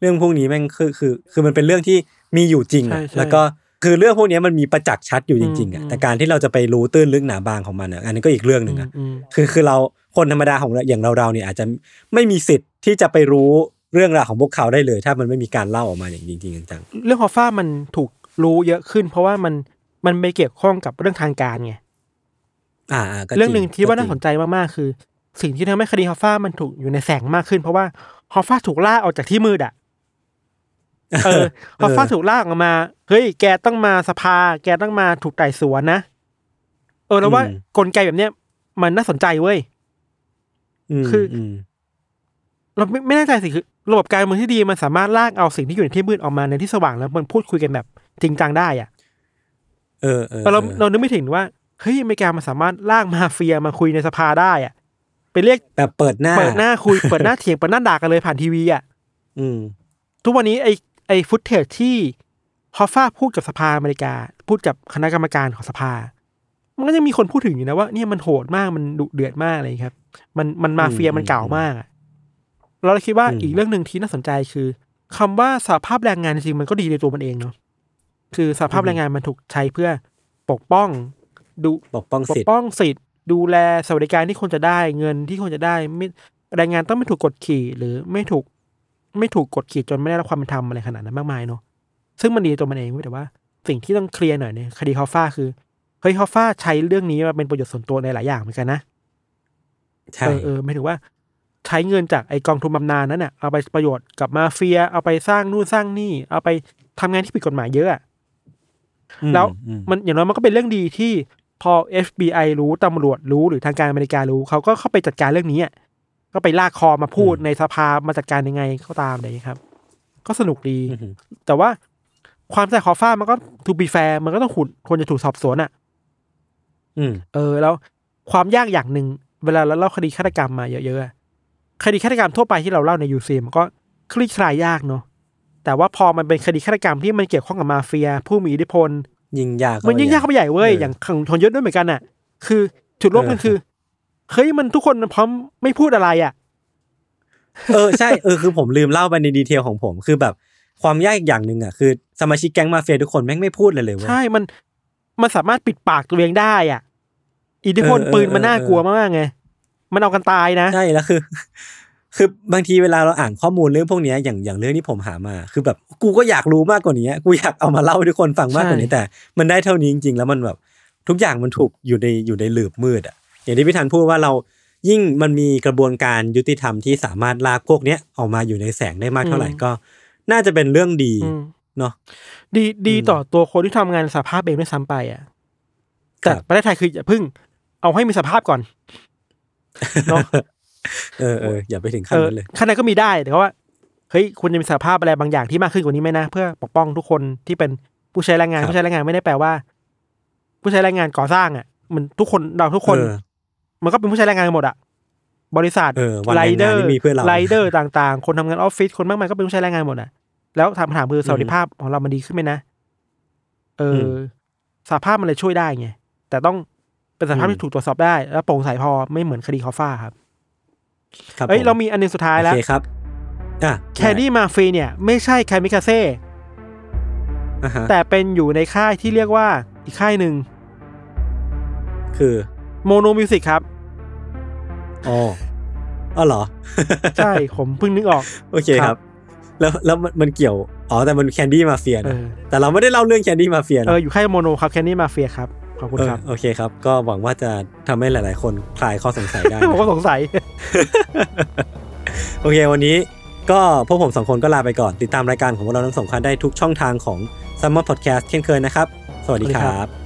เรื่องพวกนี้แม่งคือคือ คือมันเป็นเรื่องที่มีอยู่จริงอะใช่ใช่แล้วก็คือเรื่องพวกเนี้ยมันมีประจักษ์ชัดอยู่จริงๆอะอืมแต่การที่เราจะไปรู้ตื้นลึกหนาบางของมันอะอันนี้ก็อีกเรื่องหนึ่งอะอืมคือคือเรา คนธรรมดาของเราอย่างเราเราๆเนี่ยอาจจะไม่มีสิทธิ์ที่จะไปรู้เรื่องราวของพวกเขาได้เลย ถ้ามันไม่มีการเล่าออกมาอย่างจริงๆจังเรื่องฮอฟฟ้ามันถูกรู้เยอะขึ้น เพราะว่ามันมันไปเกี่ยวข้องกับเรื่องทางการไงๆอ่าอ่าก็จเรื่องหนึ่งที่ว่าน่าสนใจใจมากๆคือ สิ่งที่ทำให้คดีฮอฟฟ้ามันถูกอยู่ในแสงมากขึ้น เพราะว่าฮอฟฟ้าถูกล่าออกจากที่มืดอะเออฮอฟฟ้าถูกล่าออกมา เฮ้ย แกต้องมาสภา แกต้องมาถูกไต่สวนนะ เออแล้วว่ากลไกแบบเนี้ย มันน่าสนใจเว้ย คืออมเราไม่ไม่แน่ใจสิคือระบบการเมืองที่ดีมันสามารถลากเอาสิ่งที่อยู่ในที่มืดออกมาในที่สว่างแล้วมันพูดคุยกันแบบจริงจังได้อะ เออเออแต่เราออเรานึกไม่ถึงว่าเฮ้ยอเมริกามันสามารถลากมาเฟียมาคุยในสภาได้อะ ไปเรียกแบบเปิดหน้าเปิดหน้าคุยเปิดหน้าเถียงเปิดหน้าด่ากันเลยผ่านทีวีอะ อืม ทุกวันนี้ไอไอฟุตเทจที่ฮอฟฟ้าพูดกับสภาอเมริกา พูดกับคณะกรรมการของสภา มันก็ยังมีคนพูดถึงอยู่นะว่าเนี่ยมันโหดมากมันดุเดือดมากเลยครับ มันมันมาเฟียอืมมันเก่ามากอะเราเลยคิดว่าอืมอีกเรื่องหนึ่งที่น่าสนใจคือคำว่าสหภาพแรงงานจริงๆมันก็ดีในตัวมันเองเนาะคือสหภาพแรงงานมันถูกใช้เพื่อปกป้อง ดูปกป้องปกสิทธิ์ป้องสิทธิ์ดูแลสวัสดิการที่ควรจะได้เงินที่ควรจะได้ไม่แรงงานต้องไม่ถูกกดขี่หรือไม่ถูก ไม่ถูกกดขี่จนไม่ได้รับความเป็นธรรมอะไรขนาดนั้นมากมายเนาะซึ่งมันดีตัวมันเองเว้ยแต่ว่า สิ่งที่ต้องเคลียร์หน่อยเนี่ยคดีฮอฟฟ้าคือเฮ้ยฮอฟฟ้าใช้เรื่องนี้มาเป็นประโยชน์ส่วนตัวในหลายอย่างเหมือนกันนะ ใช่เออเออไม่ถึงว่า ใช้เงินจากไอกองทุนบำนาญนั้นน่ะเอาไปประโยชน์กับมาเฟีย เอาไปสร้างนู่นสร้างนี่ เอาไปทำงานที่ผิดกฎหมายเยอะอะอืมแล้วอืมมันอย่างน้อยมันก็เป็นเรื่องดีที่พอ FBI รู้ตำรวจรู้หรือทางการอเมริการู้เขาก็เข้าไปจัดการเรื่องนี้อะก็ไปลากคอมาพูดในสภามาจัดการยังไงก็ตามอะไรอย่างนี้ครับ ก็สนุกดีอืมแต่ว่าความใจฮอฟฟ้ามันก็ to be fair มันก็ต้องขุนควรจะถูกสอบสวนอะอืมเออ แล้วความยากอย่างหนึ่ง เวลาเราเล่าคดีฆาตกรรมมาเยอะๆอะคดีฆาตกรรมทั่วไปที่เราเล่าใน UC มันก็คลี่คลายยากเนาะแต่ว่าพอมันเป็นคดีฆาตกรรมที่มันเกี่ยวข้องกับมาเฟีย ผู้มีอิทธิพล ยิงยากมันยิ่งยากเข้าไปใหญ่เว้ยเออออย่างขังทนยศด้วยเหมือนกันอะ คือจุดร่วมกันเออคือเฮ้ยมันทุกคนพร้อมไม่พูดอะไรอะ เออใช่เออคือผมลืมเล่าไปในดีเทลของผมคือแบบความยากอีกอย่างหนึ่งอะคือสมาชิกแก๊งมาเฟียทุกคนแม่งไม่พูดเลยเลยเว้ยใช่มันมันสามารถปิดปากตัวเองได้อะ อิทธิพลเออเออปืนมันเออน่ากลัวมากไงมันเอากันตายนะใช่แล้วคือ คือบางทีเวลาเราอ่านข้อมูลเรื่องพวกเนี้ยอย่างอย่างเรื่องที่ผมหามา คือแบบกูก็อยากรู้มากกว่านี้กูอยากเอามาเล่าให้ทุกคนฟังมากกว่านี้ใช่แต่ มันได้เท่านี้จริง ๆ แล้วมันแบบทุกอย่างมันถูกอยู่ในอยู่ในหลืบมืดอะอย่างที่พี่ธันพูดว่าเรายิ่งมันมีกระบวนการยุติธรรมที่สามารถลากพวกเนี้ยออกมาอยู่ในแสงได้มากเท่าไหร่ก็ น่าจะเป็นเรื่องดีอืมเนาะดีดีอืมต่อตัวคนที่ทำงานสภาพเองด้วยซ้ำไปอะแต่ครับประเทศไทยคืออย่าเพึ่ง เอาให้มีสภาพก่อนเนาะเออเอออย่าไปถึงขั้เอนอนั้นเลยขั้นนั้นก็มีได้แต่ว่าเฮ้ยคุณจะมีสภาพอะไรบางอย่างที่มากขึ้นกว่านี้ไหมนะ เพื่อปกป้องทุกคนที่เป็นผู้ใช้แรงงานครับผู้ใช้แรงงานไม่ได้แปลว่า ผู้ใช้แรงงานก่อสร้างอะ มันทุกคนเราทุกคนเออมันก็เป็นผู้ใช้แรงงานหมดอะบริษัทเออวันไรแรงเดงาอนร์นี่มีเพื่อนเราไรเดอร์ต่างๆ คนทำงานออฟฟิศคนมากมายก็เป็นผู้ใช้แรงงานหมดอะแล้วถามถามคือสวัสดิภาพของเรามันดีขึ้นไหมนะเอออสภาพมันเลยช่วยได้ไงแต่ต้อง เป็นสภาพอืมที่ถูกตรวจสอบได้ แล้วโปร่งใสพอไม่เหมือนคดีคอฟ้าครับครับเอ้ยผเรามีอันหนึงสุดท้ายแล้วโอเคครับอะแคดดี้มาฟีเนี่ย ไม่ใช่แคมิคาเซ่อ่าฮะแต่เป็นอยู่ในค่ายที่เรียกว่าอีกค่ายหนึ่ง คือโมโนมิวสิกครับอ๋ออ๋อเหรอ ใช่ ผมเพิ่งนึกออก โอเคคครัรับบแล้วแล้วมันมันเกี่ยว อ๋อ แต่มันแคนดี้มาเฟียเอนะอแต่เราไม่ได้เล่าเรื่องแคนดี้มาเฟียเอนะออยู่ค่ายโมโนครับแคนดี้มาเฟียครับ ขอบคุณเออครับ โอเคครับ ก็หวังว่าจะทำให้หลาย ๆ คนคลายข้อสงสัยได้ผมนะก็สงสัย โอเค วันนี้ก็พวกผมสองคนก็ลาไปก่อน ติดตามรายการของพวกเราทั้งสองคนได้ทุกช่องทางของ s ัมมอ r Podcast เช่นเคยนะครับ สวัสดีสวัสดีคครัรับบ